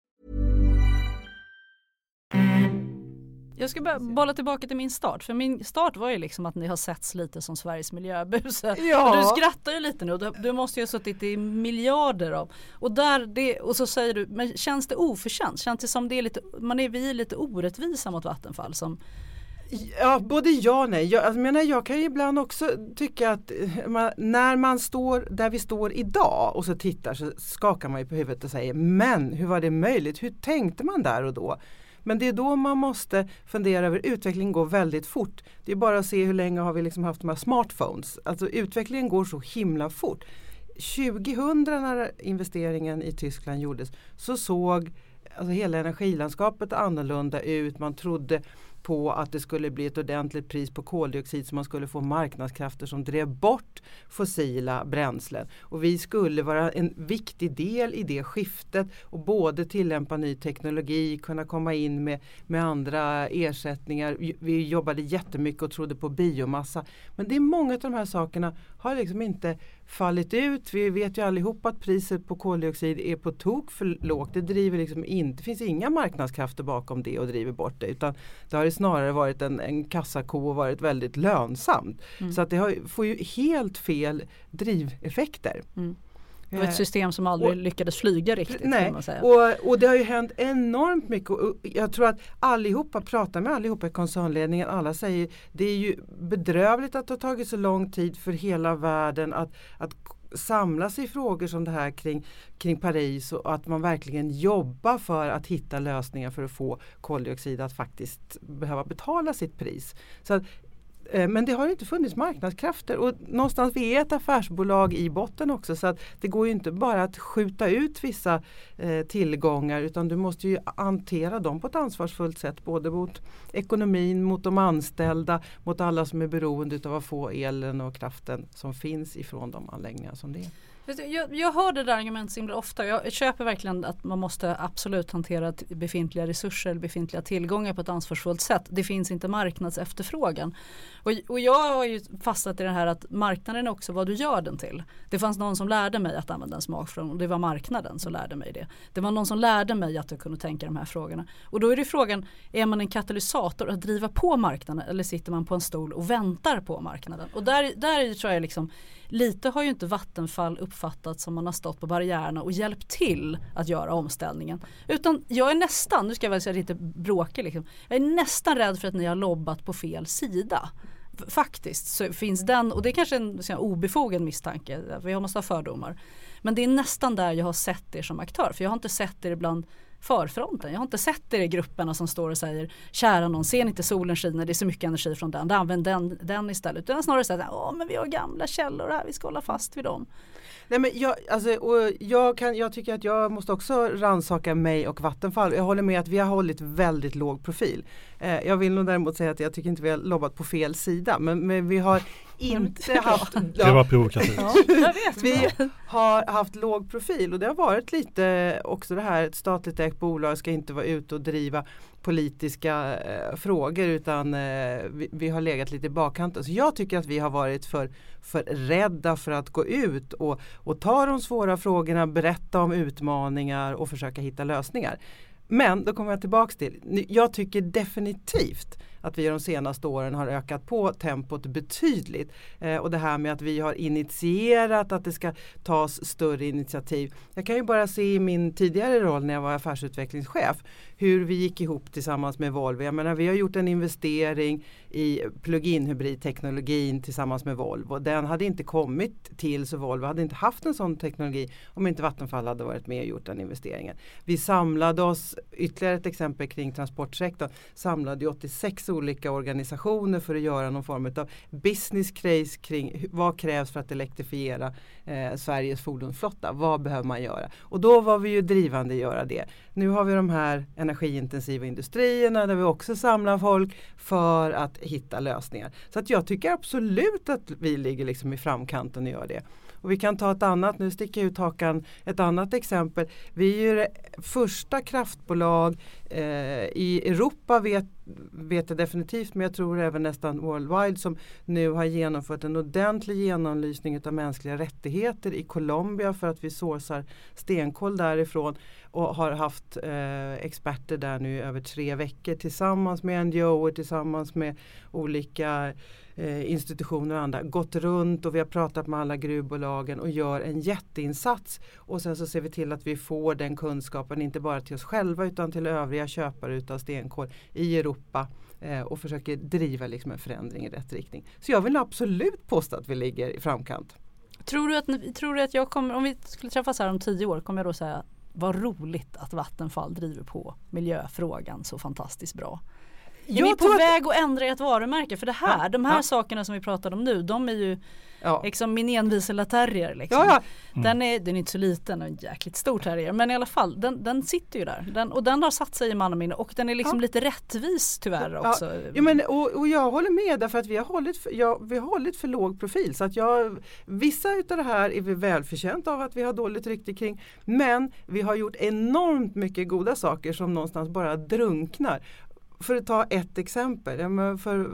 Speaker 3: Jag ska bara bolla tillbaka till min start. För min start var ju liksom att ni har setts lite som Sveriges miljöbuse.
Speaker 4: Ja.
Speaker 3: Du skrattar ju lite nu. Du, du måste ju ha suttit i miljarder av. Och, där det, och så säger du, men känns det oförtjänt? Känns det som det är lite, man är, vi är lite orättvisa mot Vattenfall som
Speaker 4: Ja, både ja och nej. Jag, alltså, menar, jag kan ju ibland också tycka att eh, man, när man står där vi står idag och så tittar så skakar man ju på huvudet och säger men hur var det möjligt? Hur tänkte man där och då? Men det är då man måste fundera över, utvecklingen går väldigt fort. Det är bara att se hur länge har vi liksom haft de här smartphones. Alltså utvecklingen går så himla fort. 2000 när investeringen i Tyskland gjordes så såg alltså hela energilandskapet annorlunda ut. Man trodde på att det skulle bli ett ordentligt pris på koldioxid så man skulle få marknadskrafter som drev bort fossila bränslen. Och vi skulle vara en viktig del i det skiftet och både tillämpa ny teknologi, kunna komma in med, med andra ersättningar. Vi jobbade jättemycket och trodde på biomassa. Men det är många av de här sakerna har liksom inte fallit ut. Vi vet ju allihop att priset på koldioxid är på tok för lågt. Det driver liksom inte, det finns inga marknadskrafter bakom det och driver bort det. Utan det har snarare varit en, en kassako och varit väldigt lönsamt.
Speaker 3: Mm.
Speaker 4: Så att det har, får ju helt fel driveffekter.
Speaker 3: Mm. Det var ett system som aldrig
Speaker 4: och,
Speaker 3: lyckades flyga riktigt.
Speaker 4: Nej, och, och det har ju hänt enormt mycket. Och jag tror att allihopa, pratar med allihopa i koncernledningen, alla säger det är ju bedrövligt att det har tagit så lång tid för hela världen att, att samlas i frågor som det här kring, kring Paris och att man verkligen jobbar för att hitta lösningar för att få koldioxid att faktiskt behöva betala sitt pris. Så eh, Eh, men det har inte funnits marknadskrafter och någonstans vi är ett affärsbolag i botten också så att det går ju inte bara att skjuta ut vissa eh, tillgångar utan du måste ju hantera dem på ett ansvarsfullt sätt både mot ekonomin, mot de anställda, mot alla som är beroende av att få elen och kraften som finns ifrån de anläggningar som det är.
Speaker 3: Jag, jag hör det där argumentet så himla ofta. Jag köper verkligen att man måste absolut hantera befintliga resurser eller befintliga tillgångar på ett ansvarsfullt sätt. Det finns inte marknadsefterfrågan. Och, och jag har ju fastnat i det här att marknaden är också vad du gör den till. Det fanns någon som lärde mig att använda en smakfrån och det var marknaden som lärde mig det. Det var någon som lärde mig att jag kunde tänka de här frågorna. Och då är det frågan, är man en katalysator att driva på marknaden eller sitter man på en stol och väntar på marknaden? Och där, där tror jag liksom lite har ju inte Vattenfall uppfattat som man har stått på barriärerna och hjälpt till att göra omställningen. Utan jag är nästan, nu ska jag väl säga lite bråkig liksom, jag är nästan rädd för att ni har lobbat på fel sida. Faktiskt så finns den, och det är kanske en en obefogen misstanke, för jag måste ha fördomar. Men det är nästan där jag har sett er som aktör, för jag har inte sett er ibland förfronten. Jag har inte sett er i grupperna som står och säger kära någon, ser ni inte solen skiner, det är så mycket energi från den, använd den, den istället. Utan snarare säger åh men vi har gamla källor här, vi ska hålla fast vid dem.
Speaker 4: Nej, men jag, alltså, och jag, kan, jag tycker att jag måste också ransaka mig och Vattenfall. Jag håller med att vi har hållit väldigt låg profil. Eh, jag vill nog däremot säga att jag tycker inte vi har lobbat på fel sida. Men, men vi har inte haft...
Speaker 2: Det var provokativt.
Speaker 3: Ja, jag vet.
Speaker 4: Vi har haft låg profil och det har varit lite också det här ett statligt ägt bolag ska inte vara ute och driva politiska eh, frågor utan eh, vi, vi, har legat lite i bakkanten. Så jag tycker att vi har varit för, för rädda för att gå ut och, och ta de svåra frågorna, berätta om utmaningar och försöka hitta lösningar. Men då kommer jag tillbaks till, jag tycker definitivt att vi de senaste åren har ökat på tempot betydligt. Eh, och det här med att vi har initierat att det ska tas större initiativ. Jag kan ju bara se i min tidigare roll när jag var affärsutvecklingschef hur vi gick ihop tillsammans med Volvo. Jag menar, vi har gjort en investering i plug-in hybridteknologin tillsammans med Volvo. Den hade inte kommit till så Volvo hade inte haft en sån teknologi om inte Vattenfall hade varit med och gjort den investeringen. Vi samlade oss, ytterligare ett exempel kring transportsektorn, samlade 86 olika organisationer för att göra någon form av business case kring vad krävs för att elektrifiera eh, Sveriges fordonsflotta. Vad behöver man göra? Och då var vi ju drivande i att göra det. Nu har vi de här energiintensiva industrierna där vi också samlar folk för att hitta lösningar. Så att jag tycker absolut att vi ligger liksom i framkanten och gör det. Och vi kan ta ett annat, nu sticker jag ut hakan, ett annat exempel. Vi är ju det första kraftbolag eh, i Europa vet, vet jag definitivt men jag tror även nästan worldwide som nu har genomfört en ordentlig genomlysning av mänskliga rättigheter i Colombia för att vi sourcar stenkol därifrån och har haft eh, experter där nu i över tre veckor tillsammans med NGO tillsammans med olika eh, Eh, institutioner och andra gått runt och vi har pratat med alla gruvbolagen och gör en jätteinsats. Och sen så ser vi till att vi får den kunskapen inte bara till oss själva utan till övriga köpare utav stenkol i Europa eh, och försöker driva liksom en förändring i rätt riktning. Så jag vill absolut påstå att vi ligger i framkant.
Speaker 3: Tror du att, tror du att jag kommer, om vi skulle träffas här om tio år, kommer jag då säga vad roligt att Vattenfall driver på miljöfrågan så fantastiskt bra. Är jag ni på väg att ändra ert varumärke? För det här, ja, de här ja. sakerna som vi pratade om nu, de är ju ja. liksom min envisela terrier. Liksom. Ja, ja. Mm. Den, är, den är inte så liten och jäkligt stor terrier men i alla fall den, den sitter ju där. Den, och den har satt sig i mannaminne och den är liksom lite rättvis tyvärr också.
Speaker 4: Ja, men, och, och jag håller med därför att vi har hållit för, ja, vi har hållit för låg profil. Så att jag, vissa utav det här är vi välförtjänt av att vi har dåligt rykte kring. Men vi har gjort enormt mycket goda saker som någonstans bara drunknar för att ta ett exempel. För,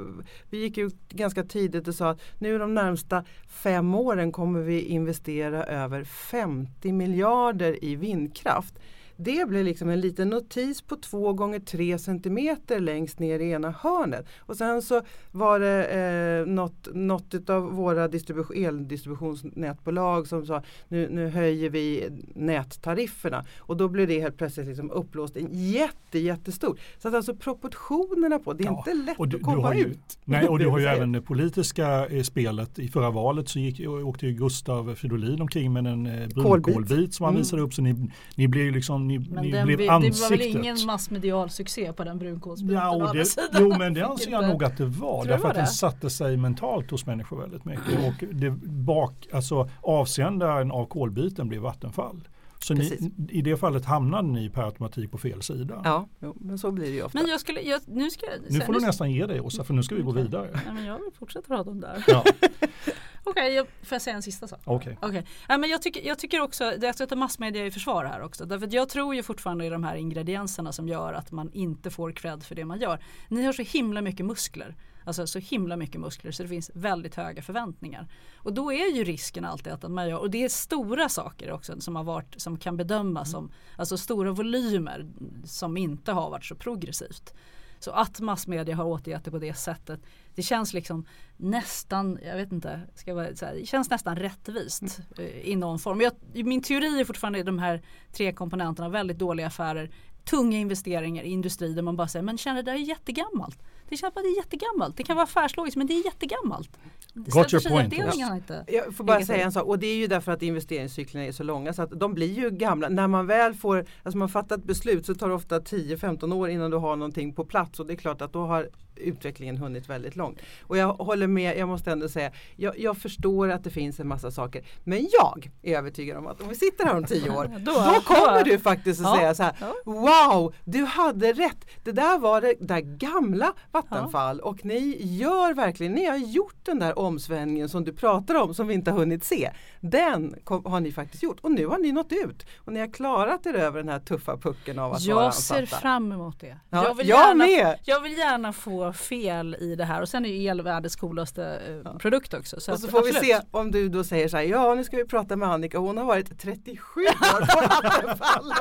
Speaker 4: vi gick ut ganska tidigt och sa att nu de närmsta fem åren kommer vi investera över 50 miljarder i vindkraft. Det blev liksom en liten notis på två gånger tre centimeter längst ner i ena hörnet. Och sen så var det eh, något, något av våra distribution, eldistributionsnätbolag som sa nu, nu höjer vi nättarifferna. Och då blev det helt plötsligt liksom upplåst en jätte, jättestor. Så att alltså proportionerna på, det är ja, inte lätt du, att komma
Speaker 2: ju,
Speaker 4: ut.
Speaker 2: Nej, och du har ju även det politiska eh, spelet. I förra valet så gick, åkte ju Gustav Fridolin omkring med en eh, brunkolbit som han mm. visade upp. Så ni, ni blev ju liksom ni,
Speaker 3: men
Speaker 2: ni
Speaker 3: den,
Speaker 2: blev ansiktet.
Speaker 3: Det var väl ingen massmedial succé på den brunkolsbiten? Ja,
Speaker 2: det, jo men det anser jag nog att det var. Tror därför att den satte sig mentalt hos människor väldigt mycket. Och det bak, alltså avsändaren av kolbiten blev Vattenfall. Så ni, i det fallet hamnade ni per automatik på fel sida.
Speaker 4: Ja, jo, men så blir det ju ofta.
Speaker 3: Men jag skulle, jag, nu, ska,
Speaker 2: nu får du nästan ge dig Åsa för nu ska vi gå vidare.
Speaker 3: Ja, men jag vill fortsätta prata om det här. Ja. Okej, okay, får jag säga en sista sak?
Speaker 2: Okej.
Speaker 3: Okay. okay. Ja, jag, tycker, jag tycker också, det är att massmedia är i försvar här också. Därför att jag tror ju fortfarande i de här ingredienserna som gör att man inte får cred för det man gör. Ni har så himla mycket muskler. Alltså så himla mycket muskler så det finns väldigt höga förväntningar. Och då är ju risken alltid att man gör, och det är stora saker också som har varit, som kan bedömas som, alltså stora volymer som inte har varit så progressivt. Så att massmedia har återgett det på det sättet det känns liksom nästan, jag vet inte, ska vara så här, det känns nästan rättvist mm. i någon form. Jag, min teori är fortfarande de här tre komponenterna, väldigt dåliga affärer, tunga investeringar i industri där man bara säger men känner det där är jättegammalt. Det känns bara det är jättegammalt. Det kan vara affärslogiskt men det är jättegammalt.
Speaker 2: Got your point.
Speaker 4: Inte jag får bara säga en sak och det är ju därför att investeringscyklerna är så långa så att de blir ju gamla. När man väl får, alltså man fattar ett beslut så tar det ofta 10-15 år innan du har någonting på plats och det är klart att då har utvecklingen hunnit väldigt långt. Och jag håller med, jag måste ändå säga, jag, jag, förstår att det finns en massa saker. Men jag är övertygad om att om vi sitter här om tio år, då, då kommer du faktiskt att ja, säga så här, ja. wow, du hade rätt. Det där var det där gamla Vattenfall och ni gör verkligen, ni har gjort den där omsvängningen som du pratar om som vi inte har hunnit se. Den kom, har ni faktiskt gjort och nu har ni nått ut och ni har klarat er över den här tuffa pucken av att
Speaker 3: jag
Speaker 4: vara
Speaker 3: Jag ser fram emot det.
Speaker 4: Ja,
Speaker 3: jag, vill
Speaker 4: jag
Speaker 3: gärna,
Speaker 4: med.
Speaker 3: jag vill gärna få fel i det här och sen är ju el världens coolaste eh, produkt också. Så
Speaker 4: och så
Speaker 3: att,
Speaker 4: får
Speaker 3: absolut.
Speaker 4: vi se om du då säger så här, ja nu ska vi prata med Annika, hon har varit 37 år på Vattenfall.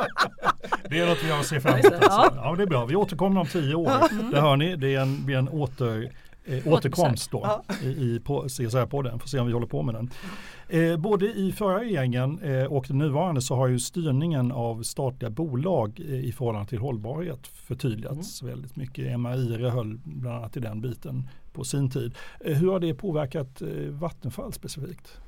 Speaker 2: Det är något vi har att se fram emot.
Speaker 3: det,
Speaker 2: Alltså.
Speaker 3: ja.
Speaker 2: Ja, det är bra. Vi återkommer om tio år. Det hör ni, det är en, blir en åter, eh, återkomst då
Speaker 4: Ja.
Speaker 2: i, i CSR-podden. Får se om vi håller på med den. Eh, både i förra regeringen eh, och den nuvarande så har ju styrningen av statliga bolag eh, i förhållande till hållbarhet förtydligats väldigt mycket. MAI höll bland annat i den biten på sin tid. Eh, hur har det påverkat eh, Vattenfall specifikt?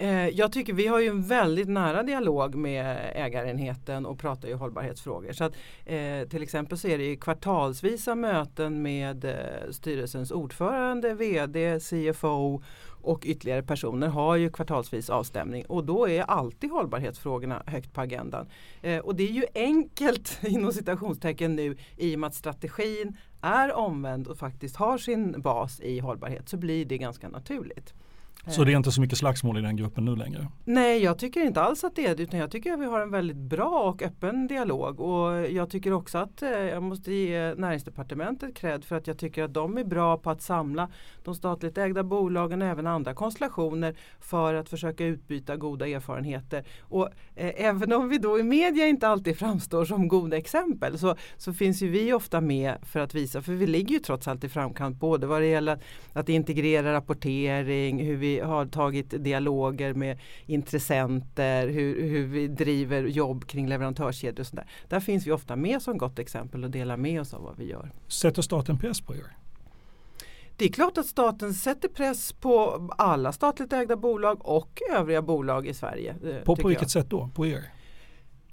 Speaker 4: Eh, jag tycker vi har ju en väldigt nära dialog med ägarenheten och pratar ju hållbarhetsfrågor. Så att, eh, till exempel så är det ju kvartalsvisa möten med eh, styrelsens ordförande, VD, CFO och ytterligare personer har ju kvartalsvis avstämning och då är alltid hållbarhetsfrågorna högt på agendan. Eh, och det är ju enkelt inom citationstecken nu i och med att strategin är omvänd och faktiskt har sin bas i hållbarhet så blir det ganska naturligt.
Speaker 2: Så det är inte så mycket slagsmål i den gruppen nu längre?
Speaker 4: Nej, jag tycker inte alls att det är det utan jag tycker att vi har en väldigt bra och öppen dialog och jag tycker också att eh, jag måste ge näringsdepartementet cred för att jag tycker att de är bra på att samla de statligt ägda bolagen och även andra konstellationer för att försöka utbyta goda erfarenheter. Och eh, även om vi då i media inte alltid framstår som goda exempel så, så finns ju vi ofta med för att visa, för vi ligger ju trots allt i framkant både vad det gäller att, att integrera rapportering, hur vi har tagit dialoger med intressenter, hur, hur vi driver jobb kring leverantörskedjor och sådär. Där finns vi ofta med som gott exempel och delar med oss av vad vi gör.
Speaker 2: Sätter staten press på er?
Speaker 4: Det är klart att staten sätter press på alla statligt ägda bolag och övriga bolag i Sverige. eh,
Speaker 2: På, på
Speaker 4: jag.
Speaker 2: vilket sätt då? På er?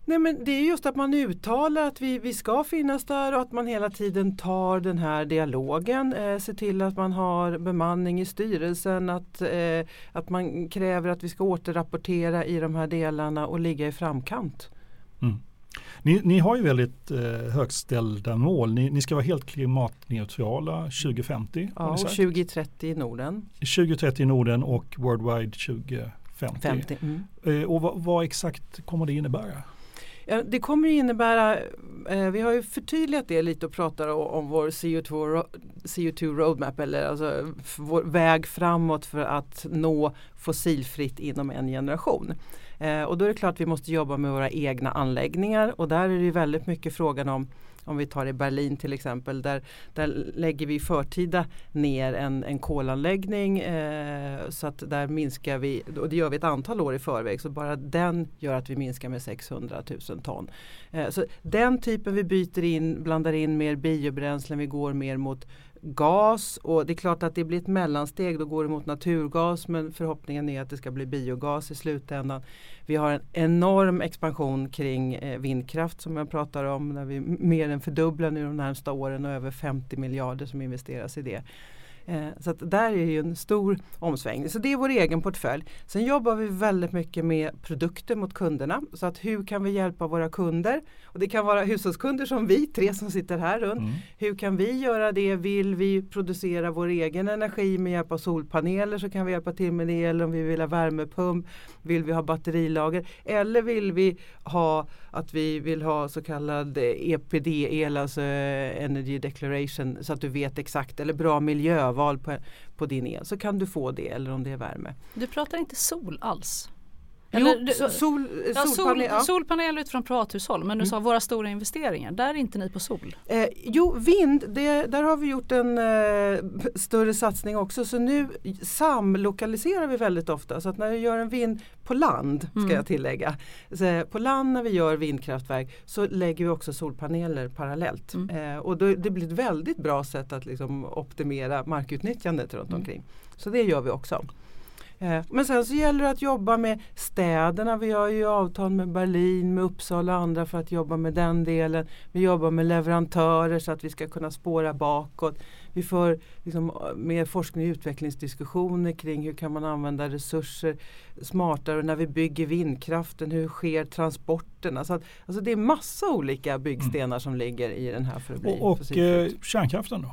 Speaker 4: Nej, men det är just att man uttalar att vi, vi ska finnas där och att man hela tiden tar den här dialogen. Eh, ser till att man har bemanning i styrelsen, att, eh, att man kräver att vi ska återrapportera i de här delarna och ligga i framkant.
Speaker 2: Mm. Ni, ni har ju väldigt eh, högställda mål. Ni, ni ska vara helt klimatneutrala 2050. har
Speaker 4: Ja, och
Speaker 2: sagt.
Speaker 4: 2030 i Norden.
Speaker 2: 2030 i Norden och Worldwide 2050.
Speaker 4: 50. Mm.
Speaker 2: Eh, och vad, vad exakt kommer det innebära?
Speaker 4: Ja, det kommer ju innebära, eh, vi har ju förtydligat det lite och pratar om vår CO2, CO2 roadmap eller alltså vår väg framåt för att nå fossilfritt inom en generation. Eh, och då är det klart att vi måste jobba med våra egna anläggningar och där är det ju väldigt mycket frågan om om vi tar i Berlin till exempel, där, där lägger vi förtida ner en, en kolanläggning eh, så att där minskar vi, och det gör vi ett antal år i förväg, så bara den gör att vi minskar med 600 000 ton. Eh, så den typen vi byter in, blandar in mer biobränslen, vi går mer mot gas och det är klart att det blir ett mellansteg, då går det mot naturgas men förhoppningen är att det ska bli biogas i slutändan. Vi har en enorm expansion kring eh, vindkraft som jag pratar om där vi mer än fördubblar nu de närmsta åren och över 50 miljarder som investeras i det. Eh, Så att där är ju en stor omsvängning. Så det är vår egen portfölj. Sen jobbar vi väldigt mycket med produkter mot kunderna. Så att hur kan vi hjälpa våra kunder? Och det kan vara hushållskunder som vi tre som sitter här runt.
Speaker 2: Mm.
Speaker 4: Hur kan vi göra det? Vill vi producera vår egen energi med hjälp av solpaneler så kan vi hjälpa till med det. Eller om vi vill ha värmepump, vill vi ha batterilager eller vill vi ha att vi vill ha så kallad EPD-el, alltså eh, Energy Declaration, så att du vet exakt, eller bra miljöval på, på din el, så kan du få det eller om det är värme.
Speaker 3: Du pratar inte sol alls?
Speaker 4: Jo,
Speaker 3: Eller du-
Speaker 4: so- sol,
Speaker 3: Ja, sol,
Speaker 4: solpanel, ja.
Speaker 3: Solpanel utifrån privathushåll men du sa våra stora investeringar, där är inte ni på sol.
Speaker 4: Eh, jo, vind, det, där har vi gjort en eh, större satsning också. Så nu samlokaliserar vi väldigt ofta. Så att när vi gör en vind på land, ska
Speaker 3: Mm.
Speaker 4: jag tillägga. Så, eh, på land när vi gör vindkraftverk så lägger vi också solpaneler parallellt.
Speaker 3: Mm.
Speaker 4: Eh, och då, det blir ett väldigt bra sätt att liksom optimera markutnyttjandet runt
Speaker 3: Mm.
Speaker 4: omkring. Så det gör vi också. Eh, Men sen så gäller det att jobba med städerna. Vi har ju avtal med Berlin, med Uppsala och andra för att jobba med den delen. Vi jobbar med leverantörer så att vi ska kunna spåra bakåt. Vi får liksom mer forskning och utvecklingsdiskussioner kring hur kan man använda resurser smartare. När vi bygger vindkraften, hur sker transporterna? Så att, alltså det är massa olika byggstenar som ligger i den här för att bli
Speaker 2: Och, och eh, kärnkraften då?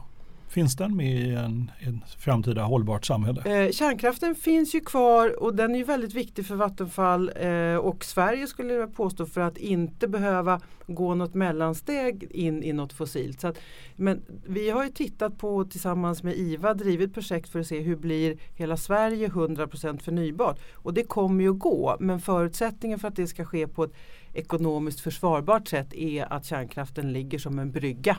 Speaker 2: Finns den med i en, en framtida hållbart samhälle?
Speaker 4: Eh, kärnkraften finns ju kvar och den är ju väldigt viktig för Vattenfall eh, och Sverige skulle jag påstå för att inte behöva gå något mellansteg in i något fossilt. Så att, men vi har ju tittat på tillsammans med IVA drivit projekt för att se hur blir hela Sverige 100% förnybart. Och det kommer ju att gå men förutsättningen för att det ska ske på ett ekonomiskt försvarbart sätt är att kärnkraften ligger som en brygga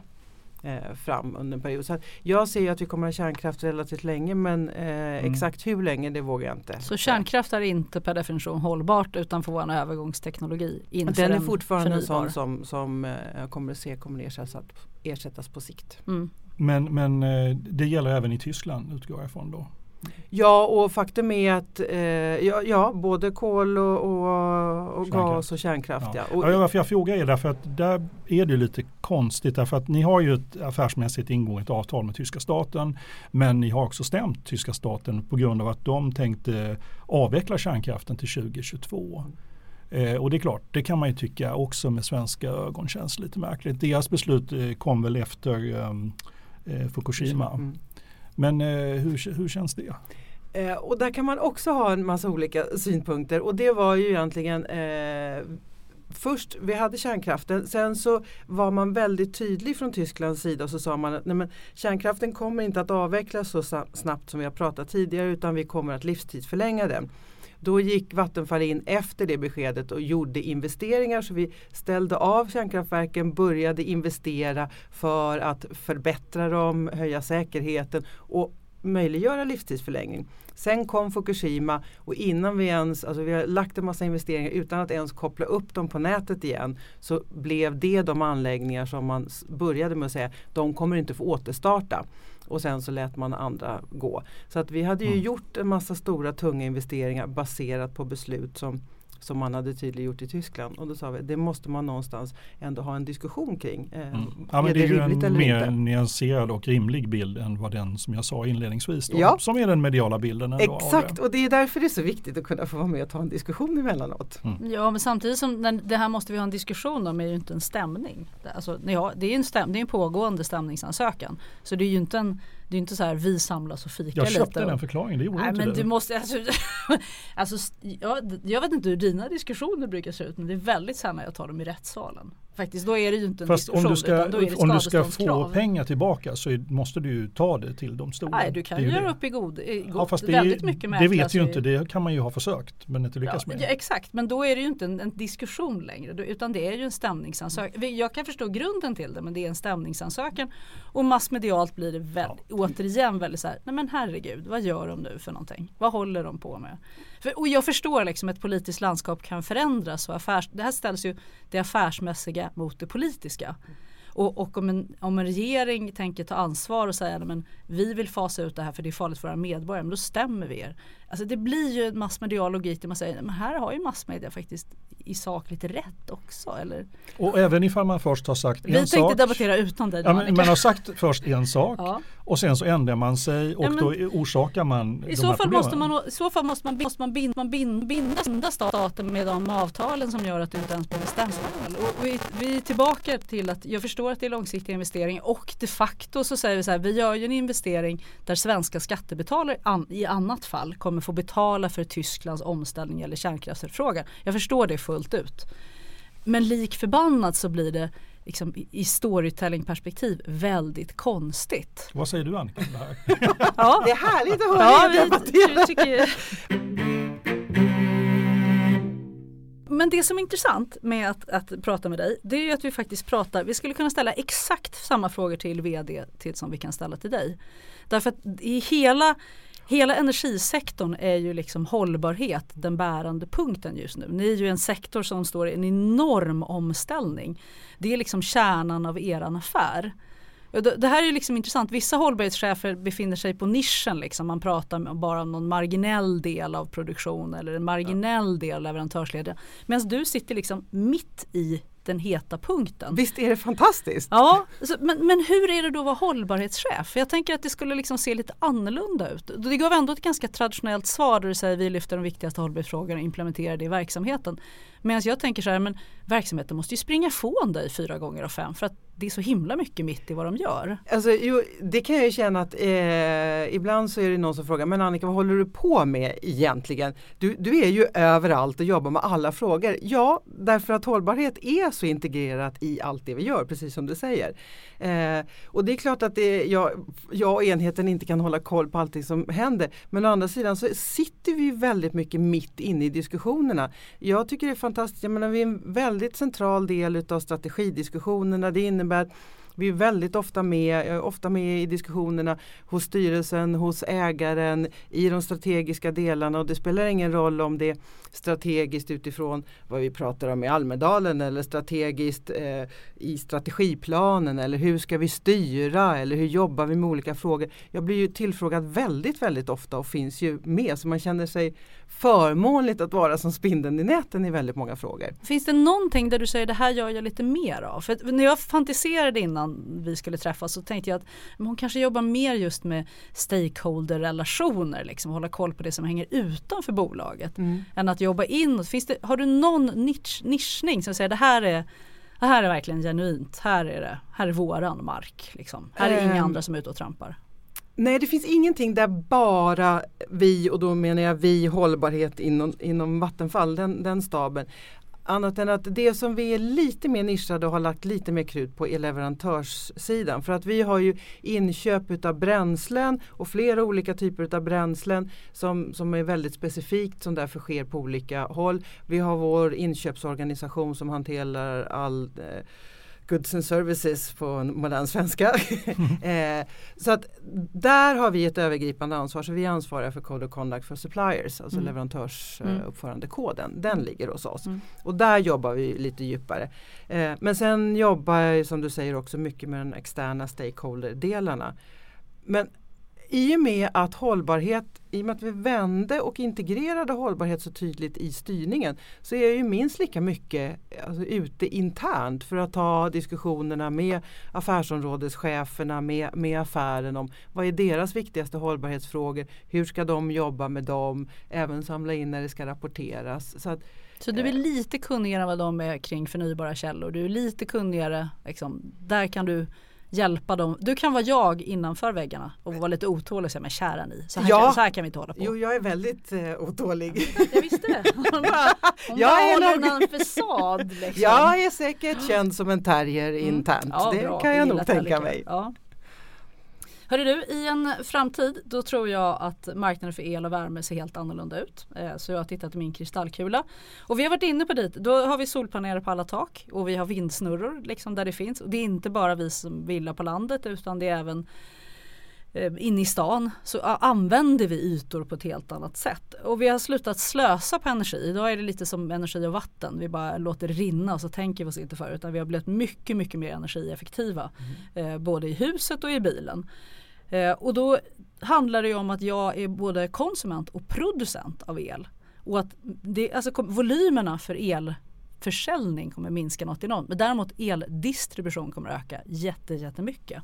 Speaker 4: eh, fram under en period. Så jag ser att vi kommer att ha kärnkraft relativt länge men eh, mm. exakt hur länge det vågar jag inte.
Speaker 3: Så kärnkraft är inte per definition hållbart utan får vara en övergångsteknologi?
Speaker 4: Den är fortfarande en sån som, som eh, kommer att se kommer ersättas, ersättas på sikt.
Speaker 2: Mm. Men, men eh, det gäller även i Tyskland utgår jag ifrån då?
Speaker 4: Ja och faktum är att eh, ja, ja, både kol och, och, och gas och kärnkraft. Ja.
Speaker 2: Ja. Och, ja, jag frågar är därför att där är det lite konstigt därför att ni har ju ett affärsmässigt ingånget avtal med tyska staten men ni har också stämt tyska staten på grund av att de tänkte avveckla kärnkraften till 2022. Eh, och det är klart, det kan man ju tycka också med svenska ögon känns lite märkligt. Deras beslut eh, kom väl efter ehm, eh, Fukushima. Mm. Men eh, hur, hur känns det?
Speaker 4: Eh, och där kan man också ha en massa olika synpunkter och det var ju egentligen eh, Först, vi hade kärnkraften, sen så var man väldigt tydlig från Tysklands sida och så sa man att nej men, kärnkraften kommer inte att avvecklas så snabbt som vi har pratat tidigare utan vi kommer att livstidsförlänga den. Då gick Vattenfall in efter det beskedet och gjorde investeringar. Så vi ställde av kärnkraftverken, började investera för att förbättra dem, höja säkerheten och möjliggöra livstidsförlängning. Sen kom Fukushima och innan vi ens, alltså vi har lagt en massa investeringar utan att ens koppla upp dem på nätet igen så blev det de anläggningar som man började med att säga, de kommer inte få återstarta och sen så lät man andra gå. Så att vi hade ju mm. gjort en massa stora tunga investeringar baserat på beslut som som man hade tydliggjort i Tyskland. Och då sa vi det måste man någonstans ändå ha en diskussion kring. Eh, mm.
Speaker 2: Ja, men är det, är ju en mer inte? nyanserad och rimlig bild än vad den som jag sa inledningsvis. Då, ja. Som är den mediala bilden.
Speaker 4: Exakt och det är därför det är så viktigt att kunna få vara med och ta en diskussion emellanåt.
Speaker 3: Mm. Ja men samtidigt som det här måste vi ha en diskussion om är ju inte en stämning. Alltså, ja, det, är en stäm, det är en pågående stämningsansökan. Så det är ju inte en det är inte så här vi samlas och fikar
Speaker 2: lite. Jag köpte
Speaker 3: den
Speaker 2: förklaringen, det gjorde
Speaker 3: Nej,
Speaker 2: inte
Speaker 3: men
Speaker 2: du.
Speaker 3: måste, alltså, alltså, jag, jag vet inte hur dina diskussioner brukar se ut men det är väldigt sällan jag tar dem i rättssalen. Faktiskt, då är det ju inte en
Speaker 2: Fast
Speaker 3: diskussion
Speaker 2: om du ska,
Speaker 3: är
Speaker 2: Om du ska få pengar tillbaka så måste du ju ta det till domstolen.
Speaker 3: Nej, du kan göra upp i god, i god
Speaker 2: ja, fast det, väldigt mycket med Det vet ju inte, det kan man ju ha försökt men inte lyckats
Speaker 3: ja,
Speaker 2: med.
Speaker 3: Ja, exakt, men då är det ju inte en, en diskussion längre utan det är ju en stämningsansökan. Jag kan förstå grunden till det men det är en stämningsansökan och massmedialt blir det väldigt, ja. återigen väldigt så här, nej men herregud, vad gör de nu för någonting? Vad håller de på med? För, och jag förstår liksom att ett politiskt landskap kan förändras och affärs, det här ställs ju det affärsmässiga mot det politiska. Och, och om, en, om en regering tänker ta ansvar och säga att vi vill fasa ut det här för det är farligt för våra medborgare, men då stämmer vi er. Alltså det blir ju en massmedial logik där man säger men här har ju massmedia faktiskt i sak lite rätt också. Eller?
Speaker 2: Och även ifall man först har sagt
Speaker 3: vi
Speaker 2: en sak.
Speaker 3: Vi tänkte debattera utan dig.
Speaker 2: Ja, man har sagt först en sak ja. och sen så ändrar man sig och ja, då orsakar man
Speaker 3: I så fall måste man, I så fall måste man, måste man binda, man binda, binda staten med de avtalen som gör att du inte ens blir bestämd. Och vi, vi är tillbaka till att jag förstår att det är långsiktiga investeringar och de facto så säger vi så här vi gör ju en investering där svenska skattebetalare an, i annat fall kommer få betala för Tysklands omställning eller kärnkraftsfrågan. Jag förstår det fullt ut. Men lik förbannat så blir det liksom, i storytelling-perspektiv väldigt konstigt.
Speaker 2: Vad säger du Annika? Det, här?
Speaker 4: ja. det är härligt att höra ja, er debattera.
Speaker 3: Men det som är intressant med att, att, prata med dig det är ju att vi faktiskt pratar, vi skulle kunna ställa exakt samma frågor till vd till som vi kan ställa till dig. Därför att i hela Hela energisektorn är ju liksom hållbarhet den bärande punkten just nu. Ni är ju en sektor som står i en enorm omställning. Det är liksom kärnan av eran affär. Det här är liksom intressant. Vissa hållbarhetschefer befinner sig på nischen. Liksom. Man pratar bara om någon marginell del av produktion eller en marginell del av leverantörsledet. Medan du sitter liksom mitt i den heta punkten.
Speaker 4: Visst är det fantastiskt?
Speaker 3: Ja, men, men hur är det då att vara hållbarhetschef? Jag tänker att det skulle liksom se lite annorlunda ut. Det gav ändå ett ganska traditionellt svar där du säger vi lyfter de viktigaste hållbarhetsfrågorna och implementerar det i verksamheten. Medan jag tänker så här, men verksamheten måste ju springa ifrån dig fyra gånger av fem för att det är så himla mycket mitt i vad de gör.
Speaker 4: Alltså, jo, det kan jag ju känna att eh, ibland så är det någon som frågar, men Annika vad håller du på med egentligen? Du, du är ju överallt och jobbar med alla frågor. Ja, därför att hållbarhet är så integrerat i allt det vi gör, precis som du säger. Eh, och det är klart att det, jag, jag och enheten inte kan hålla koll på allting som händer. Men å andra sidan så sitter vi väldigt mycket mitt inne i diskussionerna. Jag tycker det är fantastiskt, jag menar, vi är en väldigt central del utav strategidiskussionerna. Det innebär vi är väldigt ofta med, eh, ofta med i diskussionerna hos styrelsen, hos ägaren, i de strategiska delarna och det spelar ingen roll om det är strategiskt utifrån vad vi pratar om i Almedalen eller strategiskt eh, i strategiplanen eller hur ska vi styra eller hur jobbar vi med olika frågor. Jag blir ju tillfrågad väldigt, väldigt ofta och finns ju med så man känner sig förmånligt att vara som spindeln i näten i väldigt många frågor.
Speaker 3: Finns det någonting där du säger det här gör jag lite mer av? För när jag fantiserade innan vi skulle träffas så tänkte jag att hon kanske jobbar mer just med stakeholder-relationer, liksom hålla koll på det som hänger utanför bolaget. Mm. Än att jobba in. Finns det, har du någon nisch, nischning som säger det här är det här är verkligen genuint, här är det, här är våran mark. Liksom. Här är um, inga andra som är ute och trampar.
Speaker 4: Nej det finns ingenting där bara vi och då menar jag vi hållbarhet inom, inom Vattenfall, den, den staben. Annat än att det som vi är lite mer nischade och har lagt lite mer krut på är leverantörssidan. För att vi har ju inköp utav bränslen och flera olika typer utav bränslen som, som är väldigt specifikt som därför sker på olika håll. Vi har vår inköpsorganisation som hanterar all eh, goods and services på modern svenska. eh, så att där har vi ett övergripande ansvar så vi ansvarar för Code of Conduct for Suppliers, alltså mm. leverantörsuppförandekoden. Mm. Den mm. ligger hos oss. Mm. Och där jobbar vi lite djupare. Eh, men sen jobbar jag som du säger också mycket med de externa stakeholder-delarna. Men i och med att hållbarhet, i och med att vi vände och integrerade hållbarhet så tydligt i styrningen så är jag ju minst lika mycket alltså, ute internt för att ta diskussionerna med affärsområdescheferna, med, med affären om vad är deras viktigaste hållbarhetsfrågor, hur ska de jobba med dem, även samla in när det ska rapporteras. Så, att,
Speaker 3: så du är eh, lite kunnigare än vad de är kring förnybara källor, du är lite kunnigare, liksom, där kan du hjälpa dem. Du kan vara jag innanför väggarna och vara lite otålig och säga men kära ni, så här, ja. kan, så här kan vi inte hålla på.
Speaker 4: Jo jag är väldigt eh, otålig.
Speaker 3: Jag visste det. Hon bara, hon jag bara är håller nog... en fasad. Liksom.
Speaker 4: Jag är säkert känd som en terrier mm. internt. Ja, det bra. kan jag nog tänka mig.
Speaker 3: Ja. Hörru du, i en framtid då tror jag att marknaden för el och värme ser helt annorlunda ut. Eh, så jag har tittat i min kristallkula. Och vi har varit inne på dit, då har vi solpaneler på alla tak och vi har vindsnurror liksom där det finns. Och det är inte bara vi som vill på landet utan det är även inne i stan så använder vi ytor på ett helt annat sätt. Och vi har slutat slösa på energi. Idag är det lite som energi och vatten. Vi bara låter det rinna och så tänker vi oss inte för. Utan vi har blivit mycket, mycket mer energieffektiva. Mm. Eh, både i huset och i bilen. Eh, och då handlar det om att jag är både konsument och producent av el. Och att det, alltså, volymerna för elförsäljning kommer minska något enormt. Men däremot eldistribution kommer öka jätte, jättemycket.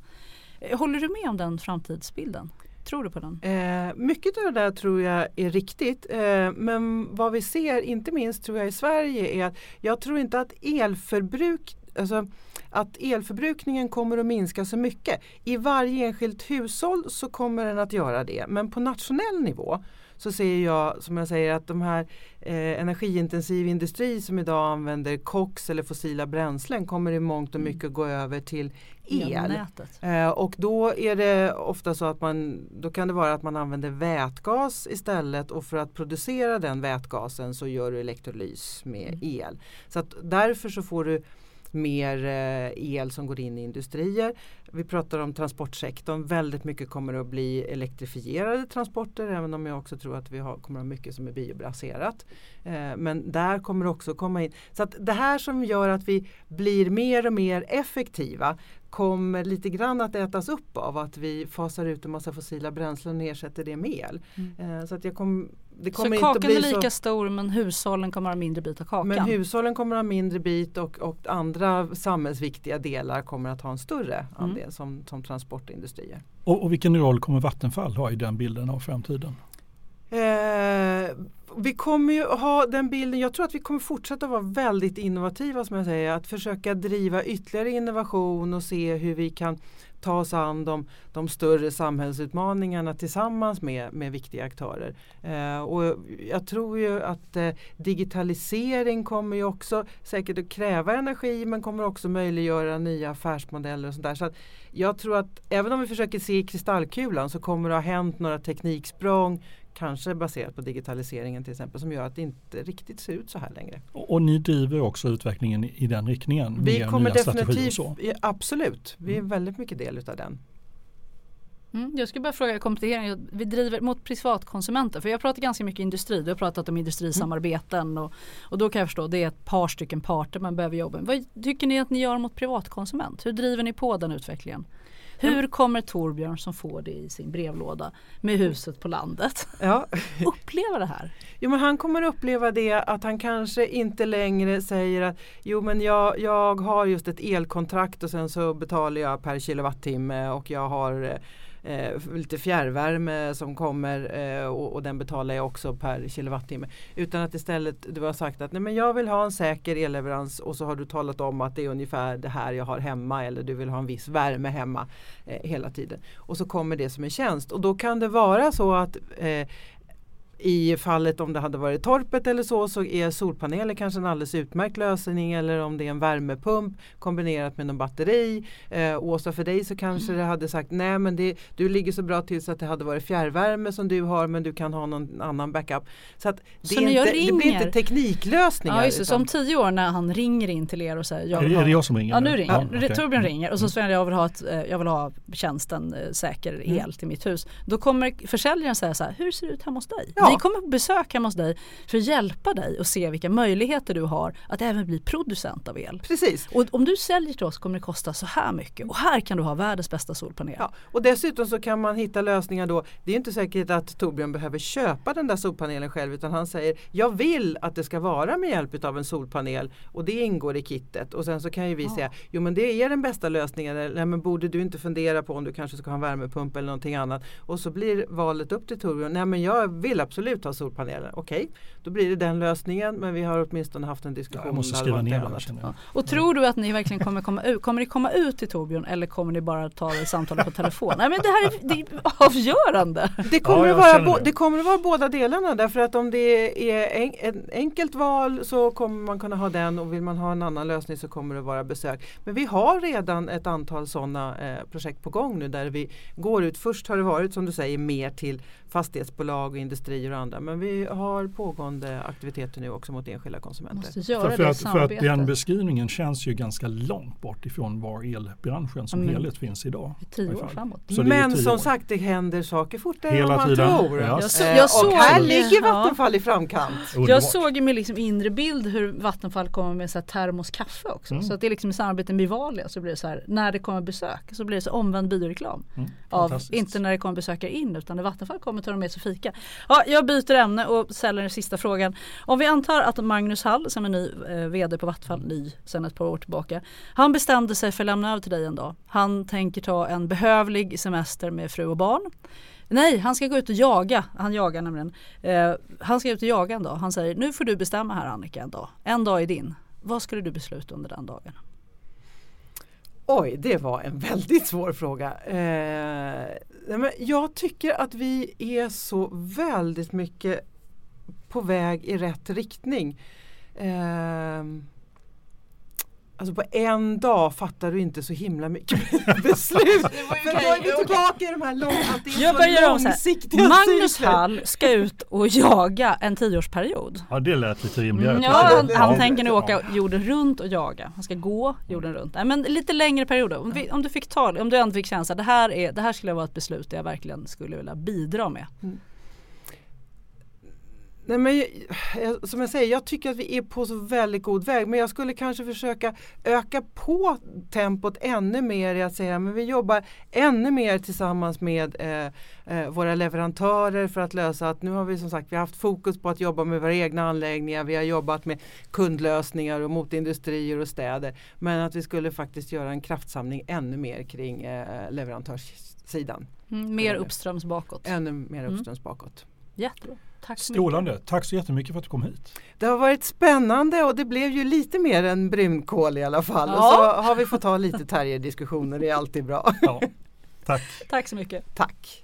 Speaker 3: Eh, håller du med om den framtidsbilden? Tror du på den?
Speaker 4: Eh, mycket av det där tror jag är riktigt. Eh, men vad vi ser, inte minst tror jag i Sverige, är att jag tror inte att elförbruk alltså, att elförbrukningen kommer att minska så mycket. I varje enskilt hushåll så kommer den att göra det. Men på nationell nivå så ser jag som jag säger att de här eh, energiintensiv industri som idag använder koks eller fossila bränslen kommer i mångt och mycket att gå över till el. Eh, och då är det ofta så att man då kan det vara att man använder vätgas istället och för att producera den vätgasen så gör du elektrolys med mm. el. Så att därför så får du mer eh, el som går in i industrier. Vi pratar om transportsektorn. Väldigt mycket kommer att bli elektrifierade transporter även om jag också tror att vi har, kommer att ha mycket som är biobaserat. Eh, men där kommer det också komma in. Så att det här som gör att vi blir mer och mer effektiva kommer lite grann att ätas upp av att vi fasar ut en massa fossila bränslen och ersätter det med el. Mm. Eh, så att jag kom, det kommer
Speaker 3: så kakan
Speaker 4: inte
Speaker 3: är lika så... stor men hushållen kommer att ha mindre bit av kakan?
Speaker 4: Men hushållen kommer att ha mindre bit och, och andra samhällsviktiga delar kommer att ha en större mm. andel som, som transportindustrier.
Speaker 2: Och, och vilken roll kommer Vattenfall ha i den bilden av framtiden?
Speaker 4: Eh, vi kommer ju ha den bilden, jag tror att vi kommer fortsätta vara väldigt innovativa som jag säger. Att försöka driva ytterligare innovation och se hur vi kan ta oss an de, de större samhällsutmaningarna tillsammans med, med viktiga aktörer. Eh, och jag tror ju att eh, digitalisering kommer ju också säkert att kräva energi men kommer också möjliggöra nya affärsmodeller och sådär. Så att jag tror att även om vi försöker se i kristallkulan så kommer det ha hänt några tekniksprång kanske baserat på digitaliseringen till exempel som gör att det inte riktigt ser ut så här längre.
Speaker 2: Och, och ni driver också utvecklingen i den riktningen?
Speaker 4: Vi
Speaker 2: med
Speaker 4: kommer definitivt, absolut, vi är väldigt mycket del utav den.
Speaker 3: Mm, jag skulle bara fråga komplettering. Vi driver mot privatkonsumenter. För jag pratar ganska mycket industri. Du har pratat om industrisamarbeten och, och då kan jag förstå det är ett par stycken parter man behöver jobba med. Vad tycker ni att ni gör mot privatkonsument? Hur driver ni på den utvecklingen? Hur kommer Torbjörn som får det i sin brevlåda med huset på landet
Speaker 4: Ja.
Speaker 3: uppleva det här?
Speaker 4: Jo men han kommer uppleva det att han kanske inte längre säger att jo men jag, jag har just ett elkontrakt och sen så betalar jag per kilowattimme och jag har eh, lite fjärrvärme som kommer eh, och, och den betalar jag också per kilowattimme. Utan att istället du har sagt att nej men jag vill ha en säker elleverans och så har du talat om att det är ungefär det här jag har hemma eller du vill ha en viss värme hemma eh, hela tiden. Och så kommer det som en tjänst och då kan det vara så att eh, i fallet om det hade varit torpet eller så så är solpaneler kanske en alldeles utmärkt lösning eller om det är en värmepump kombinerat med någon batteri. Eh, Åsa för dig så kanske det hade sagt nej men det, du ligger så bra till så att det hade varit fjärrvärme som du har men du kan ha någon annan backup. Så, att det,
Speaker 3: Så
Speaker 4: inte, det blir
Speaker 3: ringer-
Speaker 4: inte tekniklösningar.
Speaker 3: Ja just det, så
Speaker 4: utan-
Speaker 3: om tio år när han ringer in till er och säger jag
Speaker 2: Är
Speaker 3: vill
Speaker 2: det-
Speaker 3: ha...
Speaker 2: är det jag som ringer
Speaker 3: Ja
Speaker 2: nu?
Speaker 3: ringer
Speaker 2: Ja, okej.
Speaker 3: Torbjörn
Speaker 2: Mm.
Speaker 3: ringer och så säger jag jag vill ha, ett, eh, jag vill ha tjänsten eh, säker el till mitt hus. Då kommer försäljaren säga så här, hur ser det ut hemma hos dig?
Speaker 4: Ja.
Speaker 3: Vi kommer på besök hemma hos dig för att hjälpa dig och se vilka möjligheter du har att även bli producent av el.
Speaker 4: Precis.
Speaker 3: Och om du säljer till oss kommer det kosta så här mycket och här kan du ha världens bästa solpanel.
Speaker 4: Ja, och dessutom så kan man hitta lösningar då. Det är inte säkert att Torbjörn behöver köpa den där solpanelen själv utan han säger jag vill att det ska vara med hjälp av en solpanel och det ingår i kittet. Och sen så kan ju vi säga jo men det är den bästa lösningen. Eller "Nej, men borde du inte fundera på om du kanske ska ha en värmepump eller någonting annat. Och så blir valet upp till Torbjörn. Nej men jag vill absolut ha solpaneler. Okej, då blir det den lösningen men vi har åtminstone haft en diskussion.
Speaker 2: Jag måste
Speaker 4: om
Speaker 2: skriva ner det jag.
Speaker 3: Och tror du att ni verkligen kommer komma ut? Kommer ni komma ut till Torbjörn eller kommer ni bara ta samtalet på telefon? Nej men det här är, det är avgörande.
Speaker 4: Det kommer,
Speaker 2: Ja,
Speaker 4: vara bo-
Speaker 2: det.
Speaker 4: kommer att vara båda delarna därför att om det är en, ett enkelt val så kommer man kunna ha den och vill man ha en annan lösning så kommer det vara besök. Men vi har redan ett antal sådana eh, projekt på gång nu där vi går ut. Först har det varit som du säger mer till fastighetsbolag och industrier och andra men vi har pågående aktiviteter nu också mot enskilda konsumenter.
Speaker 2: För, för, att, för att den beskrivningen känns ju ganska långt bort ifrån var elbranschen som
Speaker 3: Mm.
Speaker 2: helhet finns idag.
Speaker 3: Tio år framåt.
Speaker 4: Men
Speaker 2: tio
Speaker 4: som
Speaker 2: år.
Speaker 4: sagt det händer saker fortare än man
Speaker 2: tiden.
Speaker 4: tror.
Speaker 2: Ja.
Speaker 3: Jag så-
Speaker 4: Eh,
Speaker 3: jag
Speaker 4: och
Speaker 3: såg-
Speaker 4: här ligger
Speaker 3: Ja.
Speaker 4: Vattenfall i framkant.
Speaker 2: Underbart.
Speaker 3: Jag såg i min liksom inre bild hur Vattenfall kommer med så här termoskaffe också.
Speaker 2: Mm.
Speaker 3: Så att det är liksom i samarbete med Vivalia så blir det så här när det kommer besök så blir det så omvänd bioreklam.
Speaker 2: Mm,
Speaker 3: Av, inte när det kommer besökare in utan när Vattenfall kommer tar de med sig fika. Ja, jag jag byter ämne och ställer den sista frågan. Om vi antar att Magnus Hall som är ny eh, VD på Vattenfall, ny sedan ett par år tillbaka. Han bestämde sig för att lämna över till dig en dag. Han tänker ta en behövlig semester med fru och barn. Nej, han ska gå ut och jaga. Han jagar nämligen. Eh, han ska ut och jaga en dag. Han säger nu får du bestämma här Annika en dag. En dag är din. Vad skulle du besluta under den dagen?
Speaker 4: Oj, det var en väldigt svår fråga. Eh, men jag tycker att vi är så väldigt mycket på väg i rätt riktning. Eh, alltså på en dag fattar du inte så himla mycket beslut. För då är vi tillbaka i de här lång, att det är
Speaker 3: Jag
Speaker 4: så
Speaker 3: börjar
Speaker 4: långsiktiga.
Speaker 3: Magnus
Speaker 4: cykler.
Speaker 3: Hall ska ut och jaga en tioårsperiod.
Speaker 2: Ja det lät lite rimligare.
Speaker 3: Mm, ja, han, han tänker nu åka jorden runt och jaga. Han ska gå jorden runt. Nej, men lite längre perioder. Om, vi, om du fick ta, om du ändå fick känsla det här, är, det här skulle vara ett beslut jag verkligen skulle vilja bidra med.
Speaker 4: Nej, men, som jag säger, jag tycker att vi är på så väldigt god väg men jag skulle kanske försöka öka på tempot ännu mer i att säga men vi jobbar ännu mer tillsammans med eh, eh, våra leverantörer för att lösa att nu har vi som sagt vi haft fokus på att jobba med våra egna anläggningar, vi har jobbat med kundlösningar och mot industrier och städer men att vi skulle faktiskt göra en kraftsamling ännu mer kring eh, leverantörssidan.
Speaker 3: Mm, mer uppströms bakåt.
Speaker 4: Ännu mer
Speaker 3: Mm.
Speaker 4: uppströms bakåt.
Speaker 3: Jättebra. Tack så
Speaker 2: Strålande. Tack så jättemycket för att du kom hit.
Speaker 4: Det har varit spännande och det blev ju lite mer än brunkål i alla fall.
Speaker 3: Ja.
Speaker 4: Så har vi fått ha lite terrierdiskussioner, det är alltid bra.
Speaker 2: Ja, tack.
Speaker 3: Tack så mycket.
Speaker 4: Tack.